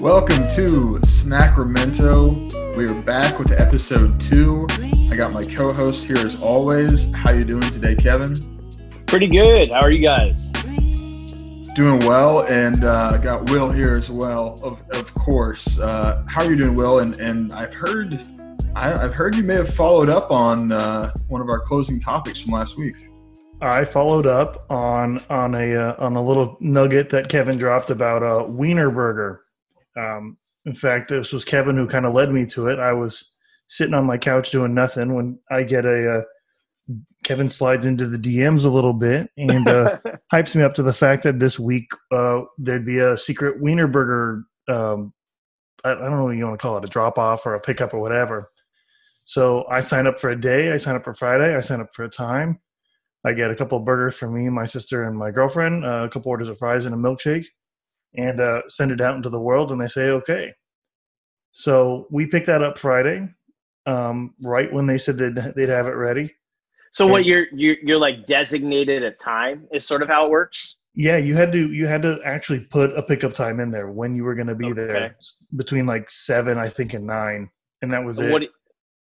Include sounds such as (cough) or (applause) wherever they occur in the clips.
Welcome to Sacramento. We are back with episode two. I got my co-host here as always. How you doing today, Kevin? Pretty good. How are you guys? Doing well, and uh, I got Will here as well. Of of course. Uh, how are you doing, Will? And and I've heard, I, I've heard you may have followed up on uh, one of our closing topics from last week. I followed up on on a uh, on a little nugget that Kevin dropped about a wiener burger. Um, in fact, this was Kevin who kind of led me to it. I was sitting on my couch doing nothing when I get a uh, Kevin slides into the DMs a little bit and uh, (laughs) hypes me up to the fact that this week uh, there'd be a secret wiener burger. Um, I, I don't know what you want to call it, a drop off or a pickup or whatever. So I sign up for a day. I sign up for Friday. I sign up for a time. I get a couple of burgers for me, my sister, and my girlfriend, uh, a couple orders of fries and a milkshake, and uh, send it out into the world. And they say, okay. So we pick that up Friday, um, right when they said they'd, they'd have it ready. So what you're you're you're like designated a time is sort of how it works. Yeah, you had to you had to actually put a pickup time in there when you were going to be Okay. there between like seven, I think, and nine, and that was And it. what do-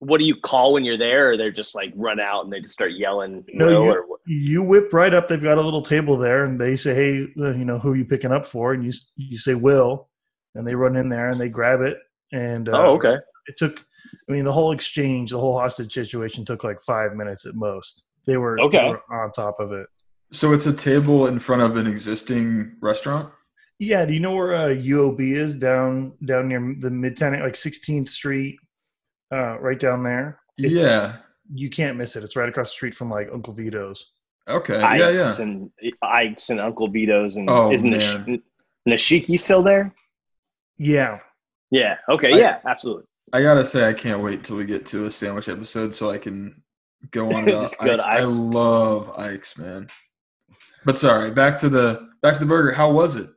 what do you call when you're there, or they're just like run out and they just start yelling? No, you- or what? you whip right up. They've got a little table there, and they say, "Hey, uh, you know, who are you picking up for?" And you you say, "Will," and they run in there and they grab it. And uh, Oh, okay. it took. I mean, the whole exchange, the whole hostage situation took like five minutes at most. They were, they Okay. were on top of it. So it's a table in front of an existing restaurant. Yeah, do you know where uh, UOB is down down near the Midtown, like 16th Street, uh, right down there? It's- yeah. you can't miss it. It's right across the street from like Uncle Vito's. Okay. yeah. Ike's Yeah. and Ike's and Uncle Vito's and Oh, isn't man. Nash- Nishiki still there? Yeah, Yeah. Okay. I- yeah. Absolutely. I gotta say, I can't wait till we get to a sandwich episode so I can go (laughs) on about Just go Ike's. I love Ike's, man. But sorry, back to the back to the burger. How was it?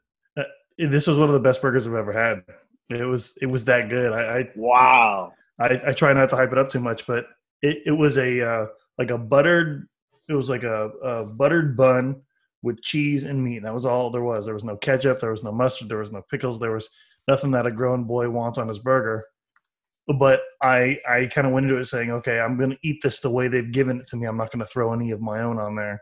this was one of the best burgers I've ever had. It was it was that good. I I Wow. I, I, I try not to hype it up too much, but it, it was a uh, like a buttered. It was like a, a buttered bun with cheese and meat. That was all there was. There was no ketchup. There was no mustard. There was no pickles. There was nothing that a grown boy wants on his burger. But I I kind of went into it saying, okay, I'm going to eat this the way they've given it to me. I'm not going to throw any of my own on there.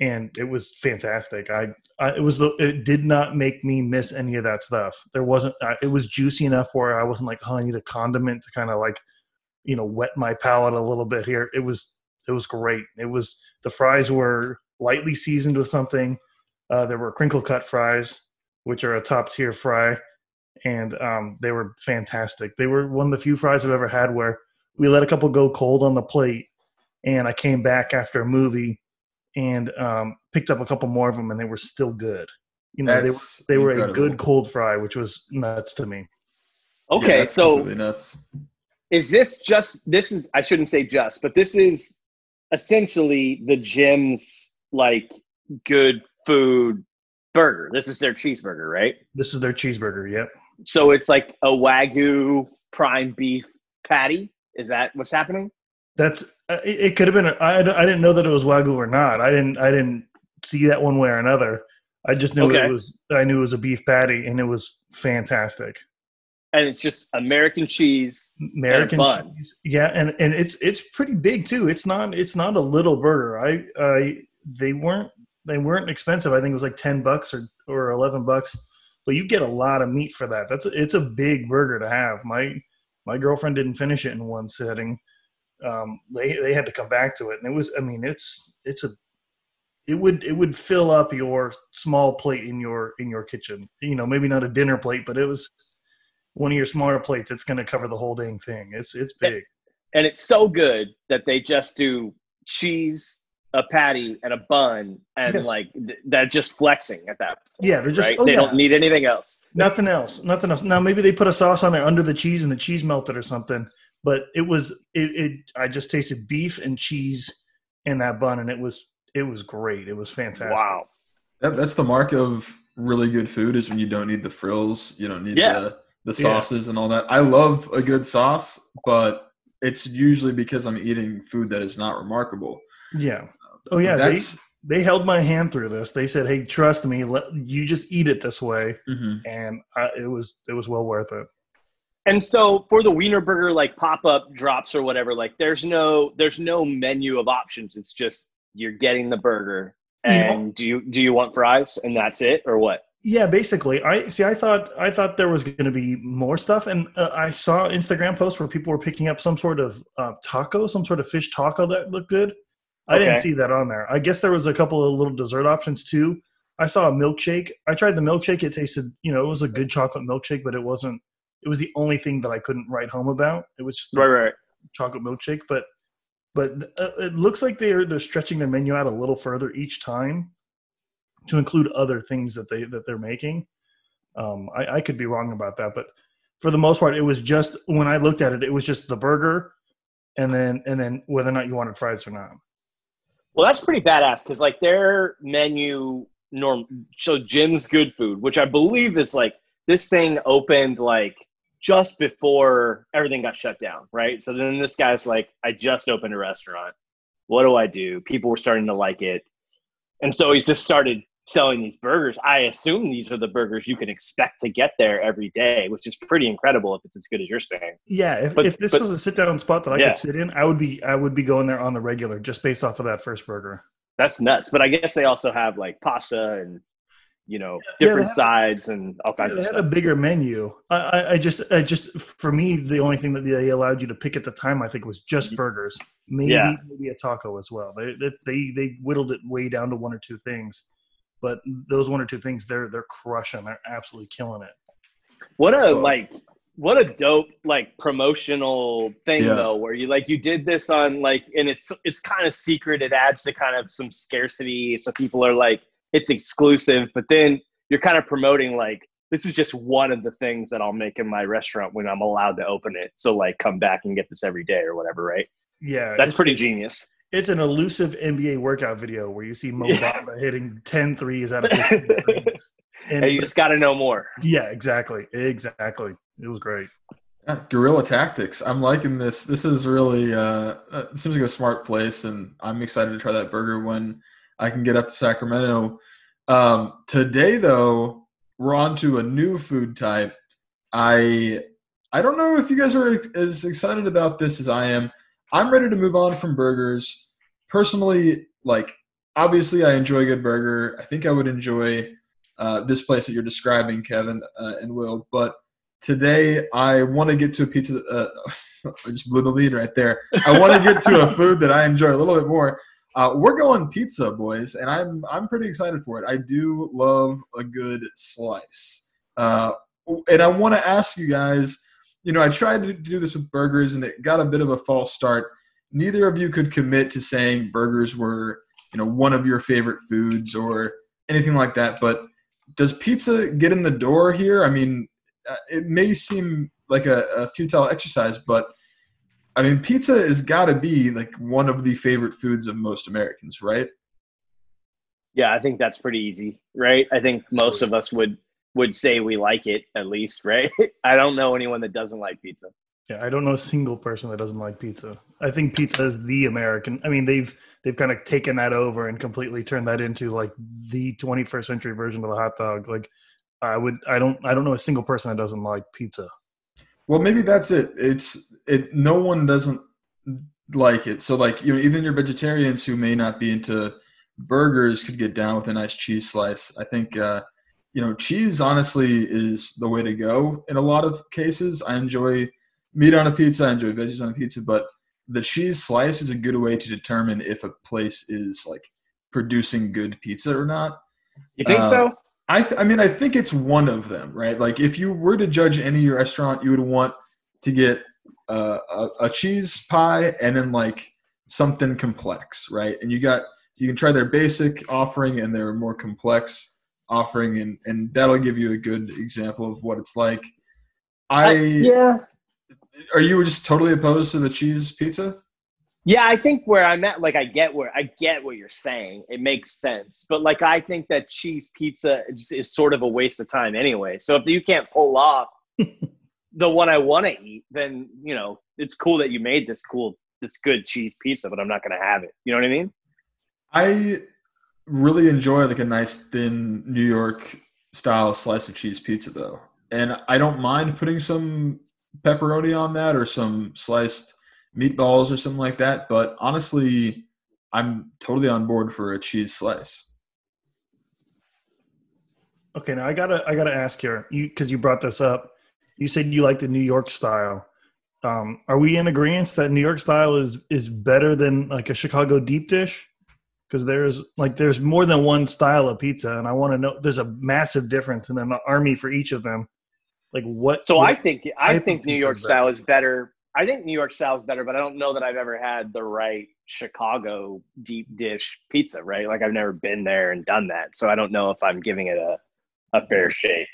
And it was fantastic. I, I it was the it did not make me miss any of that stuff. There wasn't. I, it was juicy enough where I wasn't like, oh, I need a condiment to kind of like, you know, wet my palate a little bit here. It was it was great. It was the fries were lightly seasoned with something. Uh, there were crinkle cut fries, which are a top tier fry, and um, they were fantastic. They were one of the few fries I've ever had where we let a couple go cold on the plate, and I came back after a movie and um, picked up a couple more of them, and they were still good. You know, they were That's they were a good cold fry, which was nuts to me. Okay. that's so nuts. is this just this is I shouldn't say just, but this is essentially the Jim's like good food burger. This is their cheeseburger, right? This is their cheeseburger. Yep. So it's like a wagyu prime beef patty. Is that what's happening? That's uh, it, it could have been. a- I, I didn't know that it was wagyu or not. I didn't. I didn't see that one way or another. I just knew Okay. it was. I knew it was a beef patty, and it was fantastic. And it's just American cheese. American cheese, yeah, and and it's it's pretty big too. It's not it's not a little burger. I I they weren't they weren't expensive. I think it was like ten bucks or or eleven bucks, but you get a lot of meat for that. That's a, it's a big burger to have. My my girlfriend didn't finish it in one sitting. Um, they they had to come back to it, and it was I mean it's it's a it would it would fill up your small plate in your in your kitchen. You know, maybe not a dinner plate, but it was one of your smaller plates. It's going to cover the whole dang thing. It's it's big. And it's so good that they just do cheese, a patty, and a bun, and Yeah. like th- they're just flexing at that. Point, Yeah, they're just right. oh, they yeah. don't need anything else. nothing else. Nothing else. Now maybe they put a sauce on there under the cheese and the cheese melted or something. but it was it, it. I just tasted beef and cheese in that bun, and it was it was great. It was fantastic. Wow. That, that's the mark of really good food is when you don't need the frills, you don't need Yeah. the the Yeah. sauces and all that. I love a good sauce, but it's usually because I'm eating food that is not remarkable. Yeah. Oh yeah. They that's they held my hand through this. They said, "Hey, trust me. Let you just eat it this way," mhm. and I, it was it was well worth it. And so for the Wiener Burger like pop up drops or whatever, like there's no there's no menu of options. It's just you're getting the burger. You know- And do you do you want fries and that's it or what? Yeah, basically. I see. I thought I thought there was going to be more stuff, and uh, I saw Instagram posts where people were picking up some sort of uh, taco, some sort of fish taco that looked good. I didn't see that on there. I guess there was a couple of little dessert options too. I saw a milkshake. I tried the milkshake. It tasted, you know, it was a good chocolate milkshake, but it wasn't. It was the only thing that I couldn't write home about. It was just Right, right. chocolate milkshake, but but uh, it looks like they're they're stretching their menu out a little further each time to include other things that they that they're making. Um, I, I could be wrong about that, but for the most part, it was just when I looked at it, it was just the burger, and then and then whether or not you wanted fries or not. Well, that's pretty badass because like their menu norm. So Jim's Good Food, which I believe is like this thing opened like just before everything got shut down, right? So then this guy's like, I just opened a restaurant. What do I do? People were starting to like it, and so he's just started selling these burgers. I assume these are the burgers you can expect to get there every day, which is pretty incredible if it's as good as you're saying. Yeah, if, But- if this but- was a sit down spot that I Yeah. could sit in, I would be I would be going there on the regular just based off of that first burger. That's nuts. But I guess they also have like pasta and you know Yeah, different sides and all kinds they of had stuff. a bigger menu. I, I, I just, I just, for me, the only thing that they allowed you to pick at the time, I think, was just mm-hmm. burgers. Maybe, Yeah. maybe a taco as well. They, they, they, they whittled it way down to one or two things, but those one or two things, they're, they're crushing. They're absolutely killing it. What a Cool. like what a dope like promotional thing Yeah. though, where you like you did this on like and it's it's kind of secret. It adds to kind of some scarcity, so people are like it's exclusive. But then you're kind of promoting like this is just one of the things that I'll make in my restaurant when I'm allowed to open it. So like come back and get this every day or whatever, right? Yeah, That's pretty genius. It's an elusive NBA workout video where you see Mo (laughs) Yeah. Bamba hitting 10 threes out of (laughs) 15 threes. And And you just got to know more. yeah, exactly, exactly. It was great. Yeah, guerrilla tactics. I'm liking this. This is really uh, uh, it seems like a smart place, and I'm excited to try that burger when I can get up to Sacramento. Um, today, though, we're on to a new food type. I I don't know if you guys are as excited about this as I am. I'm ready to move on from burgers. Personally, like obviously, I enjoy a good burger. I think I would enjoy uh, this place that you're describing, Kevin uh, and Will, but today I want to get to a pizza. Uh, (laughs) I just blew the lead right there. I want to get to a (laughs) food that I enjoy a little bit more. Uh, we're going pizza, boys, and I'm I'm pretty excited for it. I do love a good slice, uh, and I want to ask you guys. You know, I tried to do this with burgers, and it got a bit of a false start. Neither of you could commit to saying burgers were, you know, one of your favorite foods or anything like that. But does pizza get in the door here? I mean, uh, it may seem like a, a futile exercise, but I mean, pizza has got to be like one of the favorite foods of most Americans, right? Yeah, I think that's pretty easy, right? I think most of us would would say we like it at least, right? (laughs) I don't know anyone that doesn't like pizza. Yeah, I don't know a single person that doesn't like pizza. I think pizza is the American. I mean, they've they've kind of taken that over and completely turned that into like the 21st century version of a hot dog. Like, I would, I don't, I don't know a single person that doesn't like pizza. Well, maybe that's it. It's it. No one doesn't like it. So, like you know, even your vegetarians who may not be into burgers could get down with a nice cheese slice. I think uh, you know, cheese honestly is the way to go in a lot of cases. I enjoy meat on a pizza. I enjoy veggies on a pizza, but the cheese slice is a good way to determine if a place is like producing good pizza or not. You think Uh, so? I, th- I mean, I think it's one of them, right? Like, if you were to judge any restaurant, you would want to get uh, a, a cheese pie and then like something complex, right? And you got so you can try their basic offering and their more complex offering, and and that'll give you a good example of what it's like. Uh, I yeah. are you just totally opposed to the cheese pizza? Yeah, I think where I'm at, like I get where I get what you're saying. It makes sense, but like I think that cheese pizza is, is sort of a waste of time anyway. So if you can't pull off (laughs) the one I want to eat, then you know it's cool that you made this cool, this good cheese pizza, but I'm not gonna have it. You know what I mean? I really enjoy like a nice thin New York style slice of cheese pizza though. And I don't mind putting some pepperoni on that or some sliced meatballs or something like that, but honestly, I'm totally on board for a cheese slice. Okay, now I gotta I gotta ask here, you because you brought this up. You said you like the New York style. Um, are we in agreement that New York style is is better than like a Chicago deep dish? Because there's like there's more than one style of pizza, and I want to know there's a massive difference and an army for each of them. Like what? So what- I think I think New York better? style is better. I think New York style is better, but I don't know that I've ever had the right Chicago deep dish pizza. Right? Like I've never been there and done that, so I don't know if I'm giving it a a fair shake.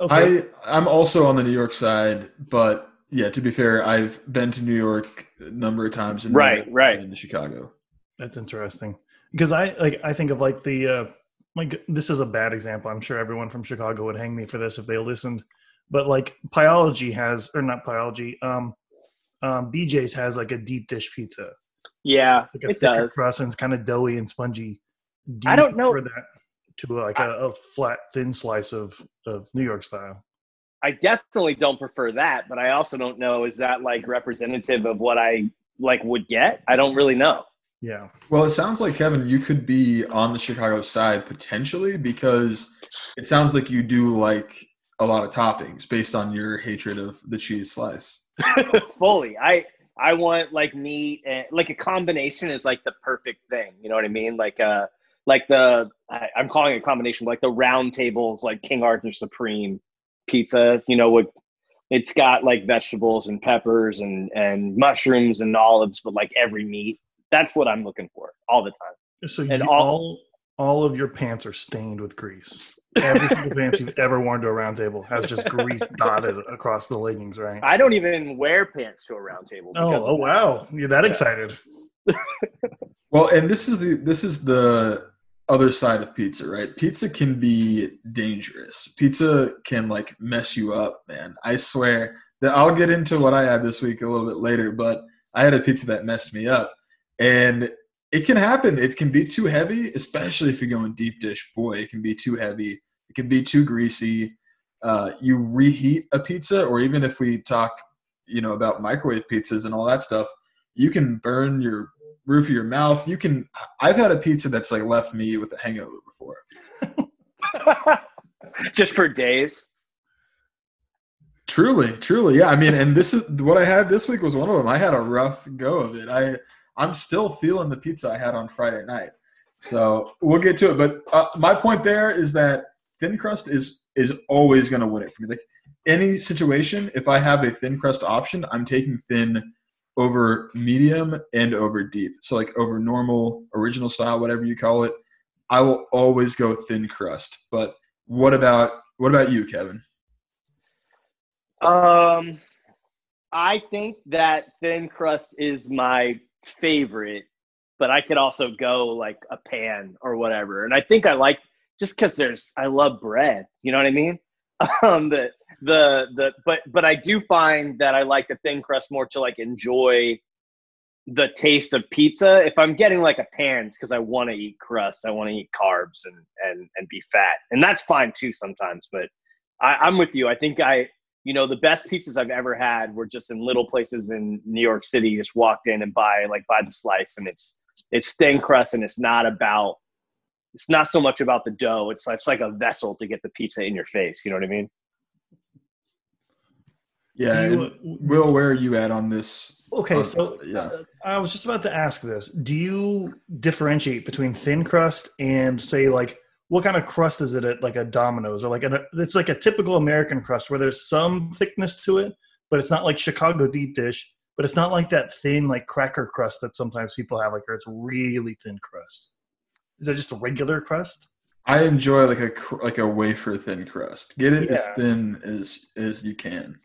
okay. I I'm also on the New York side, but yeah, to be fair, I've been to New York a number of times and Right, never right. been to Chicago. That's interesting because I like I think of like the uh like this is a bad example. I'm sure everyone from Chicago would hang me for this if they listened. But like Pieology has or not Pieology, um um BJ's has like a deep dish pizza. Yeah, Like a it does. crust and it's kind of doughy and spongy. Do I don't know- prefer that to like a, a flat thin slice of of New York style. I definitely don't prefer that, but I also don't know is that like representative of what I like would get? I don't really know. Yeah. Well, it sounds like Kevin, you could be on the Chicago side potentially because it sounds like you do like a lot of toppings based on your hatred of the cheese slice. (laughs) Fully. I I want like meat and like a combination is like the perfect thing. You know what I mean? Like uh like the I, I'm calling it a combination like the round tables like King Arthur Supreme pizza, you know, with it's got like vegetables and peppers and and mushrooms and olives, but like every meat. That's what I'm looking for all the time. So And you, all- all all of your pants are stained with grease. Every (laughs) single pants you've ever worn to a round table has just grease dotted across the leggings, right? I don't even wear pants to a round table. Oh, because of oh that. wow! You're that Yeah. excited. (laughs) Well, and this is the this is the other side of pizza, right? Pizza can be dangerous. Pizza can like mess you up, man. I swear that I'll get into what I had this week a little bit later, but I had a pizza that messed me up. And it can happen. It can be too heavy, especially if you're going deep dish. Boy, it can be too heavy. It can be too greasy. Uh, you reheat a pizza, or even if we talk, you know, about microwave pizzas and all that stuff, you can burn your roof of your mouth. You can. I've had a pizza that's like left me with a hangover before. (laughs) Just for days. Truly, truly, yeah. I mean, and this is what I had this week was one of them. I had a rough go of it. I I'm still feeling the pizza I had on Friday night. So we'll get to it. But uh, my point there is that thin crust is is always going to win it for me. Like any situation, if I have a thin crust option, I'm taking thin over medium and over deep. So like over normal, original style, whatever you call it, I will always go thin crust. But what about what about you, Kevin? Um, I think that thin crust is my favorite, but I could also go like a pan or whatever. And I think I like just because there's I love bread. You know what I mean? (laughs) Um, the the the but but I do find that I like the thin crust more to like enjoy the taste of pizza. If I'm getting like a pan, because I want to eat crust. I want to eat carbs and and and be fat, and that's fine too sometimes. But I, I'm with you. I think I you know the best pizzas i've ever had were just in little places in new york city you just walked in and buy like buy the slice and it's it's thin crust and it's not about it's not so much about the dough it's like, it's like a vessel to get the pizza in your face you know what i mean Yeah, you- Will, where are you at on this? Okay, Uh, so yeah. uh, I was just about to ask this. Do you differentiate between thin crust and say like what kind of crust is it at like a Domino's or like a, it's like a typical American crust where there's some thickness to it, but it's not like Chicago deep dish, but it's not like that thin like cracker crust that sometimes people have like where it's really thin crust. Is that just a regular crust? I enjoy like a cr- like a wafer thin crust. Get it as thin as as you can.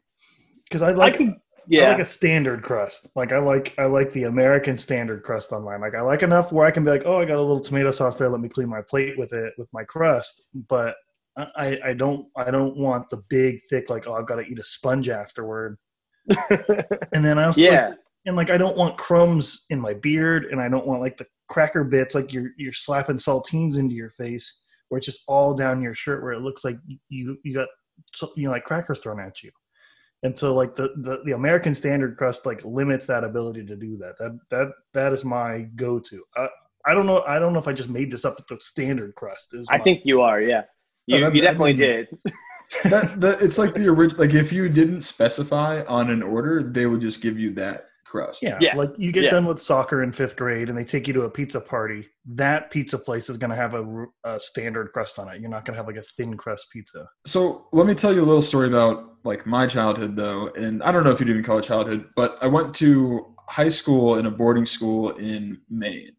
Because I i like can yeah. like a standard crust. Like I like I like the American standard crust on mine. Like I like enough where I can be like, oh, I got a little tomato sauce there. Let me clean my plate with it with my crust. But I I don't I don't want the big thick like oh I've got to eat a sponge afterward. (laughs) And then I also like- yeah. and like I don't want crumbs in my beard, and I don't want like the cracker bits like you're you're slapping saltines into your face, where it's just all down your shirt, where it looks like you you got so- you know like crackers thrown at you. And so like the, the the American standard crust like limits that ability to do that. That that that is my go to. I, I don't know. I don't know if I just made this up. But the standard crust is. I think you are. Yeah. You, Oh, that- you I definitely mean- did. (laughs) that, that it's like the original. Like if you didn't specify on an order, they would just give you that crust. Yeah, Yeah. like you get Yeah. done with soccer in fifth grade, and they take you to a pizza party. That pizza place is going to have a, a standard crust on it. You're not going to have like a thin crust pizza. So let me tell you a little story about like my childhood though, and I don't know if you'd even call it childhood, but I went to high school in a boarding school in Maine,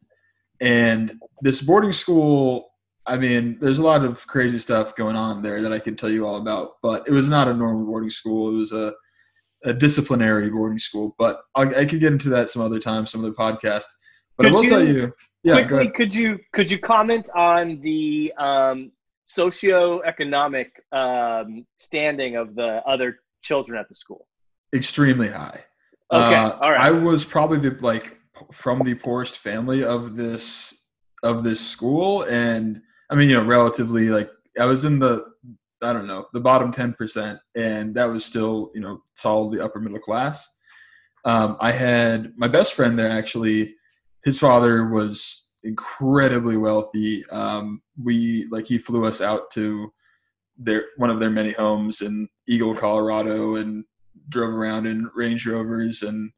and this boarding school. I mean, there's a lot of crazy stuff going on there that I could tell you all about, but it was not a normal boarding school. It was a, a disciplinary boarding school, but I, I could get into that some other time, some other podcast. But I Could will you- tell you, yeah, Quickly, could you could you comment on the um, socioeconomic um, standing of the other children at the school? extremely high. Okay, Uh, all right. I was probably the like from the poorest family of this of this school, and I mean, you know, relatively like I was in the I don't know the bottom ten percent, and that was still you know solidly upper middle class. Um, I had my best friend there actually. His father was incredibly wealthy. Um, we like he flew us out to their one of their many homes in Eagle, Colorado, and drove around in Range Rovers and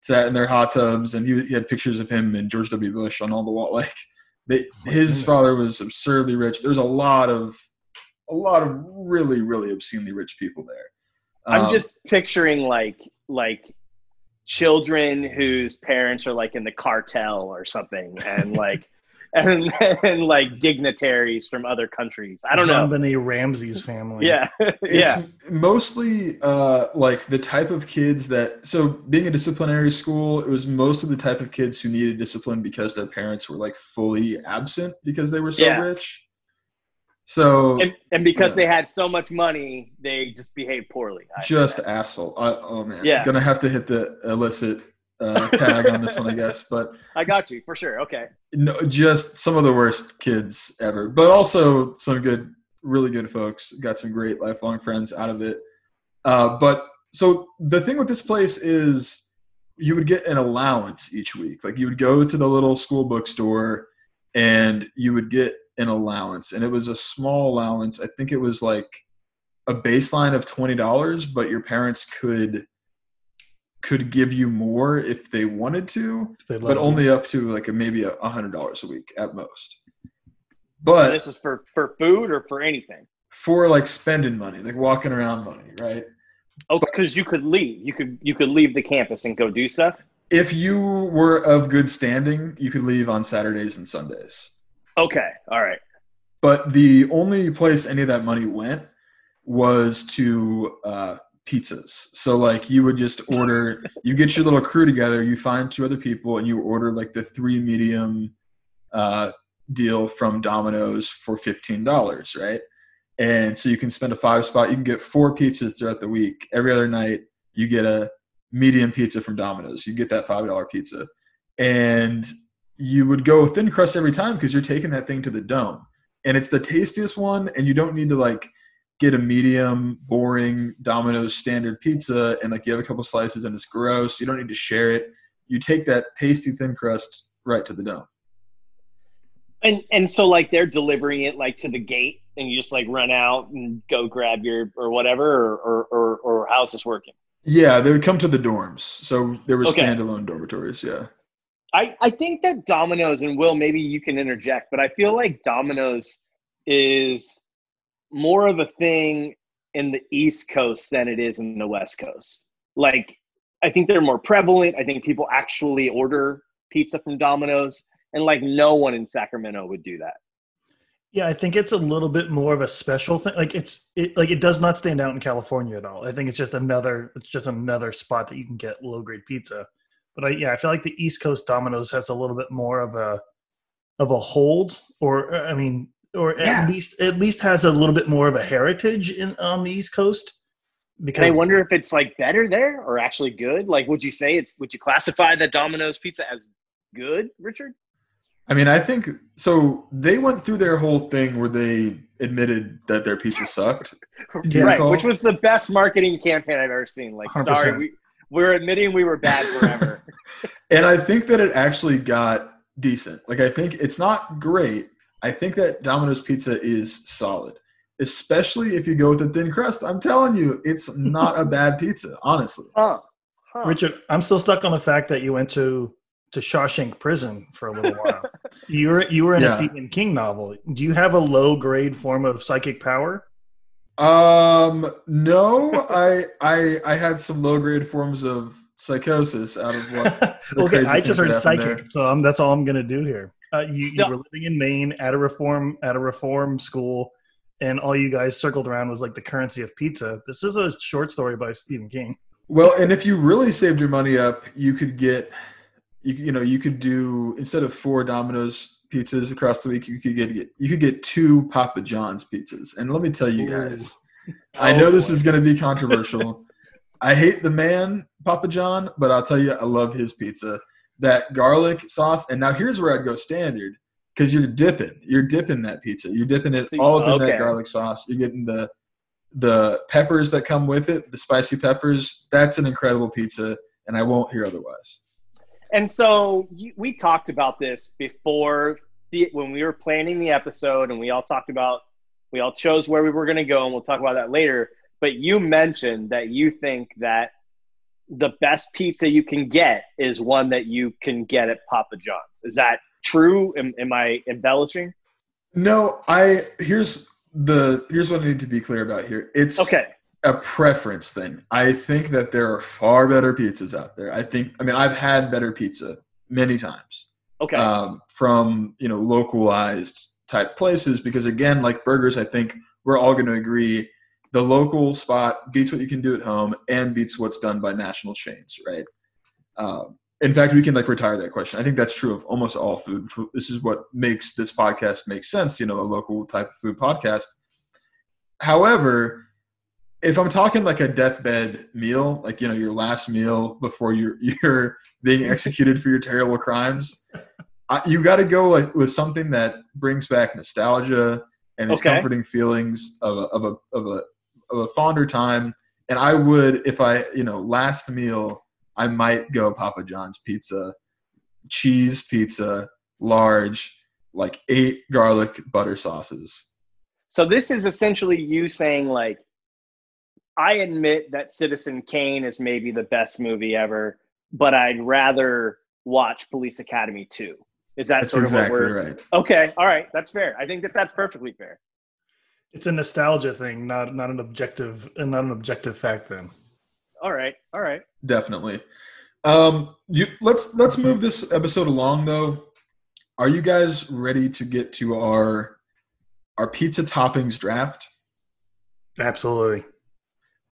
sat in their hot tubs. And he, he had pictures of him and George W. Bush on all the wall. (laughs) Like they, my his goodness. father was absurdly rich. There's a lot of a lot of really really obscenely rich people there. I'm Um, just picturing like like children whose parents are like in the cartel or something, and (laughs) like and, and like dignitaries from other countries. I don't know. Benny Ramsey's family. Yeah, (laughs) It's yeah, mostly uh, like the type of kids that. So being a disciplinary school, it was most of the type of kids who needed discipline because their parents were like fully absent because they were so Yeah. rich. So and and because Yeah. they had so much money, they just behaved poorly. I- just asshole. I, oh man, Yeah. gonna have to hit the illicit uh, tag on this one, I guess. But (laughs) I got you for sure. Okay. no, just some of the worst kids ever, but also some good, really good folks. Got some great lifelong friends out of it. Uh, but so the thing with this place is you would get an allowance each week. Like you would go to the little school bookstore and you would get an allowance, and it was a small allowance. I think it was like a baseline of twenty dollars, but your parents could could give you more if they wanted to They but only you. up to like a, maybe a hundred dollars a week at most. And But this is for for food or for anything. for like spending money, like walking around money, right? Oh, because you could leave. You could you could leave the campus and go do stuff. If you were of good standing, you could leave on Saturdays and Sundays. Okay. All right. But the only place any of that money went was to uh, pizzas. So like you would just order, (laughs) you get your little crew together, you find two other people, and you order like the three medium uh, deal from Domino's for fifteen dollars, right? And so you can spend a five spot. You can get four pizzas throughout the week. Every other night, you get a medium pizza from Domino's. You get that five dollar pizza, and you would go thin crust every time because you're taking that thing to the dome, and it's the tastiest one. And you don't need to like get a medium, boring Domino's standard pizza, and like you have a couple slices and it's gross. You don't need to share it. You take that tasty thin crust right to the dome. And and so like they're delivering it like to the gate, and you just like run out and go grab your or whatever, or or or, or how's this working? Yeah, they would come to the dorms. So there were Okay. standalone dormitories. Yeah. I, I think that Domino's and Will, maybe you can interject, but I feel like Domino's is more of a thing in the East Coast than it is in the West Coast. Like, I think they're more prevalent. I think people actually order pizza from Domino's, and like no one in Sacramento would do that. Yeah, I think it's a little bit more of a special thing. Like it's it like it does not stand out in California at all. I think it's just another it's just another spot that you can get low grade pizza. But I yeah, I feel like the East Coast Domino's has a little bit more of a of a hold, or uh, I mean, or Yeah. at least at least has a little bit more of a heritage in on the East Coast. And Because I wonder if it's like better there or actually good. Like, would you say it's? Would you classify the Domino's pizza as good, Richard? I mean, I think so. They went through their whole thing where they admitted that their pizza (laughs) sucked. Do right, recall? which was the best marketing campaign I've ever seen. Like, 100%. sorry, we we're admitting we were bad forever. (laughs) And I think that it actually got decent. Like I think it's not great. I think that Domino's pizza is solid, especially if you go with a thin crust. I'm telling you, it's not a bad pizza, honestly. huh? Huh. Richard, I'm still stuck on the fact that you went to to Shawshank Prison for a little while. (laughs) you were you were in a Stephen King novel. Do you have a low grade form of psychic power? Um, no, I I I had some low grade forms of psychosis out of what. (laughs) okay, I just heard that happened psychic, so I'm, that's all I'm gonna do here. Uh, you, you Duh. were living in Maine at a reform at a reform school, and all you guys circled around was like the currency of pizza. This is a short story by Stephen King. Well, and if you really saved your money up, you could get, you you know, you could do instead of four Domino's pizzas across the week, you could get you could get two Papa John's pizzas. And let me tell you Ooh. guys, (laughs) I Oh, know this boy. is going to be controversial. I hate the man Papa John, but I'll tell you, I love his pizza. That garlic sauce, and now here's where I'd go standard because you're dipping, you're dipping that pizza, you're dipping it all up in okay. that garlic sauce. You're getting the the peppers that come with it, the spicy peppers. That's an incredible pizza, and I won't hear otherwise. And so you, we talked about this before the when we were planning the episode, and we all talked about we all chose where we were going to go, and we'll talk about that later. But you mentioned that you think that the best pizza you can get is one that you can get at Papa John's. Is that true? Am, am I embellishing? No, I here's the here's what I need to be clear about here. It's Okay. A preference thing. I think that there are far better pizzas out there. I think I mean I've had better pizza many times. Okay. um, from you know localized type places because again like burgers i think we're all going to agree the local spot beats what you can do at home and beats what's done by national chains right um, in fact we can like retire that question i think that's true of almost all food this is what makes this podcast make sense you know a local type of food podcast however if i'm talking like a deathbed meal like you know your last meal before you're you're being executed for your terrible crimes I, you got to go with, with something that brings back nostalgia and these Okay. comforting feelings of a, of a of a of a fonder time. And I would, if I you know last meal, I might go Papa John's pizza, cheese pizza, large, like eight garlic butter sauces. So this is essentially you saying like, I admit that Citizen Kane is maybe the best movie ever, but I'd rather watch Police Academy 2. Is that That's sort of exactly what we're right. Okay, all right, that's fair. I think that that's perfectly fair. It's a nostalgia thing, not not an objective, not an objective fact. Then All right, all right. Definitely. Um, you, let's let's move this episode along though. Are you guys ready to get to our our pizza toppings draft? absolutely.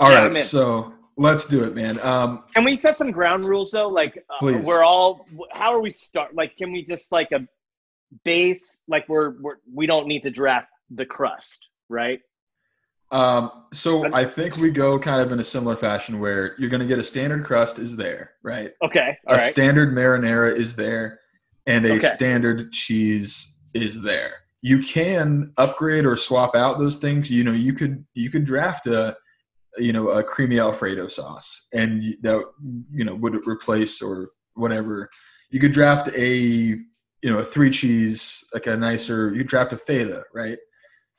All Yeah, right, so let's do it, man. Um, Can we set some ground rules though? Like, uh, we're all. How are we start? Like, can we just like a base? Like, we're we're we don't need to draft the crust, right? um, so I think we go kind of in a similar fashion where you're going to get a standard crust is there, right? Okay, a right. standard marinara is there, and a Okay. standard cheese is there. You can upgrade or swap out those things. You know, you could you could draft a you know a creamy Alfredo sauce, and that you know would replace or whatever. You could draft a you know a three cheese like a nicer. You draft a feta, right?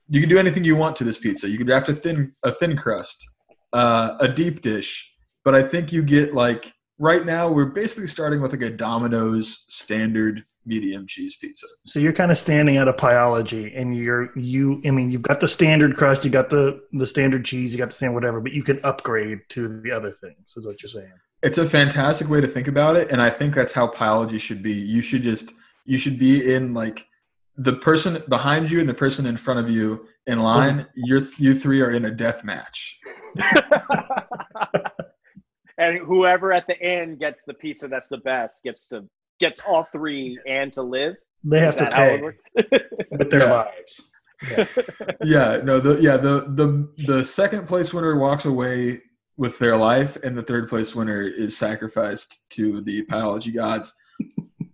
You can do anything you want to this pizza. You could draft a thin a thin crust, uh, a deep dish, but I think you get like right now we're basically starting with like a Domino's standard medium cheese pizza. So you're kind of standing out of Pieology, and you're you. I mean, you've got the standard crust, you got the the standard cheese, you got the standard whatever, but you can upgrade to the other things. Is what you're saying. It's a fantastic way to think about it, and I think that's how Pieology should be. You should just you should be in like the person behind you and the person in front of you in line, (laughs) you're you three are in a death match. (laughs) and whoever at the end gets the pizza that's the best gets to gets all three and to live. They have to that how pay (laughs) with their Yeah. lives. Yeah, no, the yeah the the the second place winner walks away with their life, and the third place winner is sacrificed to the Pieology gods.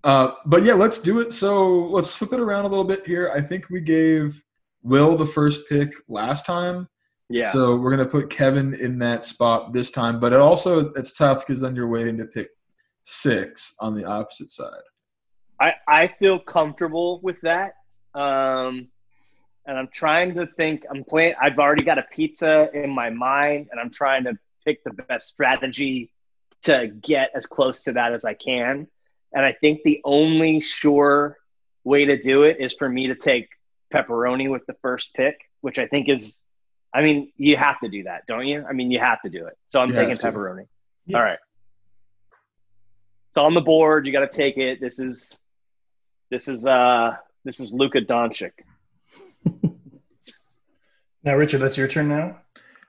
Uh, but yeah, let's do it. So let's flip it around a little bit here. I think we gave Will the first pick last time. Yeah. So we're gonna put Kevin in that spot this time, but it also it's tough because then you're waiting to pick six on the opposite side. I, I feel comfortable with that. Um, and I'm trying to think. I'm playing. I've already got a pizza in my mind, and I'm trying to pick the best strategy to get as close to that as I can. And I think the only sure way to do it is for me to take pepperoni with the first pick, which I think is. I mean, you have to do that, don't you? I mean, you have to do it. So I'm You taking pepperoni. Yeah. All right. It's on the board. You got to take it. This is this is uh this is Luka Doncic. (laughs) Now, Richard, that's your turn now.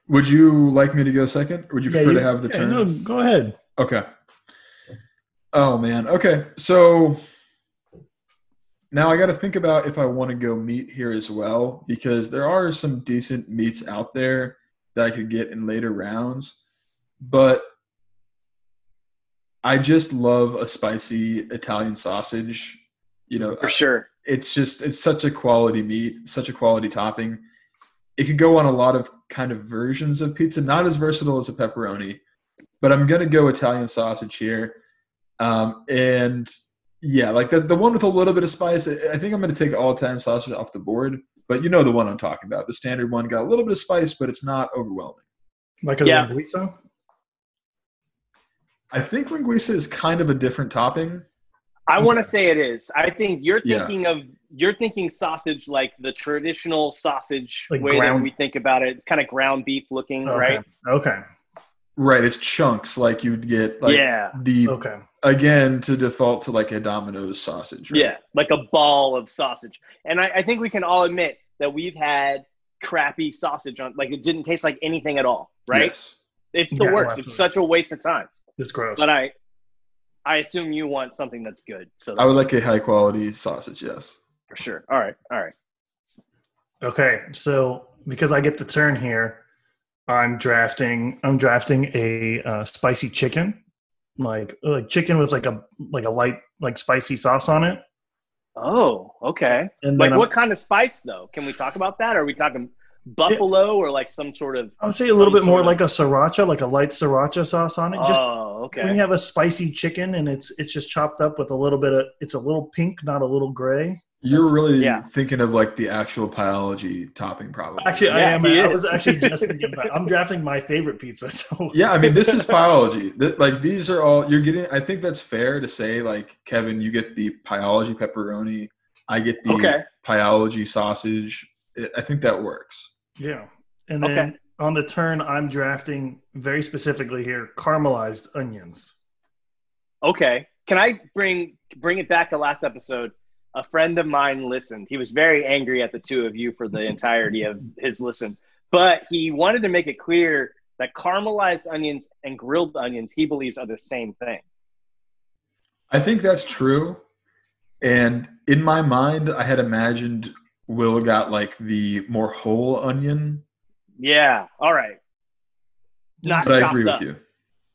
Would you like me to go second? Or would you prefer you- to have the yeah, turn? No, go ahead. Okay. Oh man. Okay. So now I got to think about if I want to go meat here as well because there are some decent meats out there that I could get in later rounds, but I just love a spicy Italian sausage. You know, For sure. it's just it's such a quality meat, such a quality topping. It could go on a lot of kind of versions of pizza, not as versatile as a pepperoni, but I'm gonna go Italian sausage here. Um, and yeah, like the the one with a little bit of spice. I I think I'm gonna take all Italian sausage off the board. But you know the one I'm talking about. The standard one got a little bit of spice, but it's not overwhelming. Like a Yeah. linguiça. I think linguiça is kind of a different topping. I want to say it is. I think you're Yeah. thinking of you're thinking sausage like the traditional sausage Like way ground- that we think about it. It's kind of ground beef looking, Okay. right? Okay. Right, it's chunks like you'd get like yeah. the Okay. again to default to like a Domino's sausage. Right? Yeah. Like a ball of sausage. And I, I think we can all admit that we've had crappy sausage on like it didn't taste like anything at all, right? Yes. It's the Yeah, oh, worst. absolutely. It's such a waste of time. It's gross. But I I assume you want something that's good. So I would like a high quality sausage. Yes. for sure. All right. All right. Okay, so because I get the turn here, I'm drafting. I'm drafting a uh, spicy chicken, like like chicken with like a like a light like spicy sauce on it. Oh, okay. And Like then what kind of spice though? Can we talk about that? Or Are we talking buffalo or like some sort of I would say a little bit more sort like a sriracha, like a light sriracha sauce on it. Just Oh, okay. when you have a spicy chicken and it's it's just chopped up with a little bit of it's a little pink, not a little gray. You're really yeah. thinking of like the actual Pieology topping, probably. Actually, I am. I was actually just (laughs) thinking about. I'm drafting my favorite pizza. (laughs) So yeah, I mean, this is Pieology. Th- Like these are all you're getting. I think that's fair to say. Like Kevin, you get the Pieology pepperoni. I get the Okay. Pieology sausage. I- I think that works. Yeah. And then Okay. on the turn, I'm drafting very specifically here caramelized onions. Okay. Can I bring bring it back to last episode? A friend of mine listened. He was very angry at the two of you for the (laughs) entirety of his listen, but he wanted to make it clear that caramelized onions and grilled onions he believes are the same thing. I think that's true. And in my mind, I had imagined Will got like the more whole onion, Yeah. All right. Not but I agree up. with you.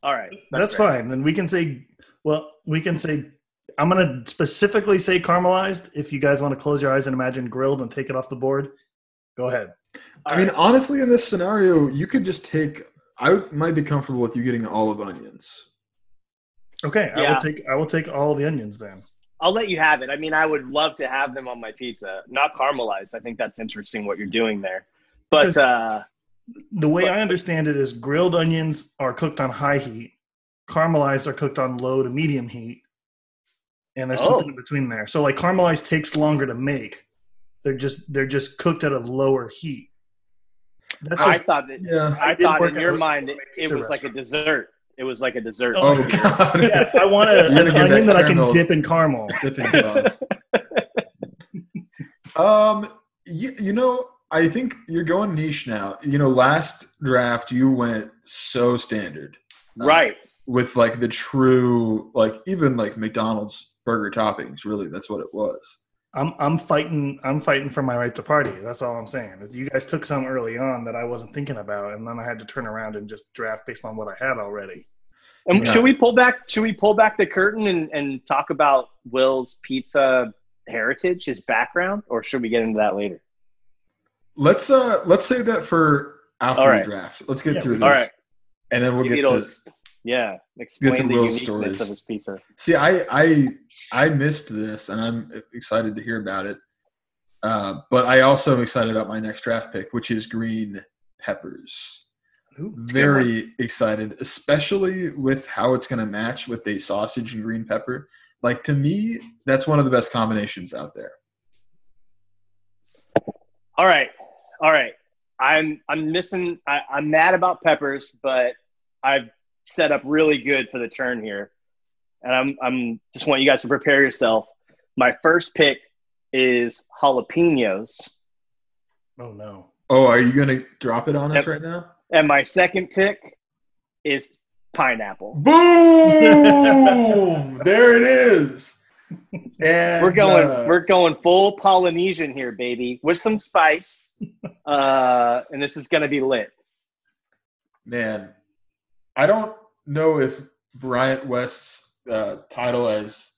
All right. That's, great. fine. Then we can say, well, we can say, I'm going to specifically say caramelized. If you guys want to close your eyes and imagine grilled and take it off the board, go ahead. I mean, honestly, in this scenario, you could just take. I might be comfortable with you getting all of onions. Okay, I will take I will take all the onions then. I'll let you have it. I mean, I would love to have them on my pizza, not caramelized. I think that's interesting what you're doing there. But uh, The way But- I understand it is grilled onions are cooked on high heat, caramelized are cooked on low to medium heat, and there's Oh. something in between there. So like caramelized takes longer to make. They're just they're just cooked at a lower heat. That's I just, thought that Yeah. I, I thought in your mind it, it pizza was like a dessert. It was like a dessert. Oh, (laughs) God! yeah, I want a, an gonna give onion that that I can dip in caramel. dipping sauce. (laughs) Um, you, you know, I think you're going niche now. You know, last draft you went so standard Uh, Right. with like the true, like even like McDonald's burger toppings. Really, that's what it was. I'm I'm fighting I'm fighting for my right to party. That's all I'm saying. You guys took some early on that I wasn't thinking about, and then I had to turn around and just draft based on what I had already. And Yeah. should we pull back? Should we pull back the curtain and, and talk about Will's pizza heritage, his background, or should we get into that later? Let's uh let's save that for after All the draft. Let's get Yeah, through this, All right. and then we'll You get to. to- yeah. Explain to the Will's uniqueness stories. of his pizza. See, I I I missed this, and I'm excited to hear about it. Uh, but I also am excited about my next draft pick, which is green peppers. Ooh. Very excited, especially with how it's going to match with a sausage and green pepper. Like to me, that's one of the best combinations out there. All right, all right. I'm I'm missing. I, I'm mad about peppers, but I've set up really good for the turn here, and I'm I'm just want you guys to prepare yourself. My first pick is jalapenos, Oh no. Oh, are you going to drop it on us right now? and my second pick is pineapple. Boom! (laughs) there it is. And We're going uh, we're going full Polynesian here, baby, with some spice, uh, and this is gonna be lit. man, I don't know if Bryant West's uh, title as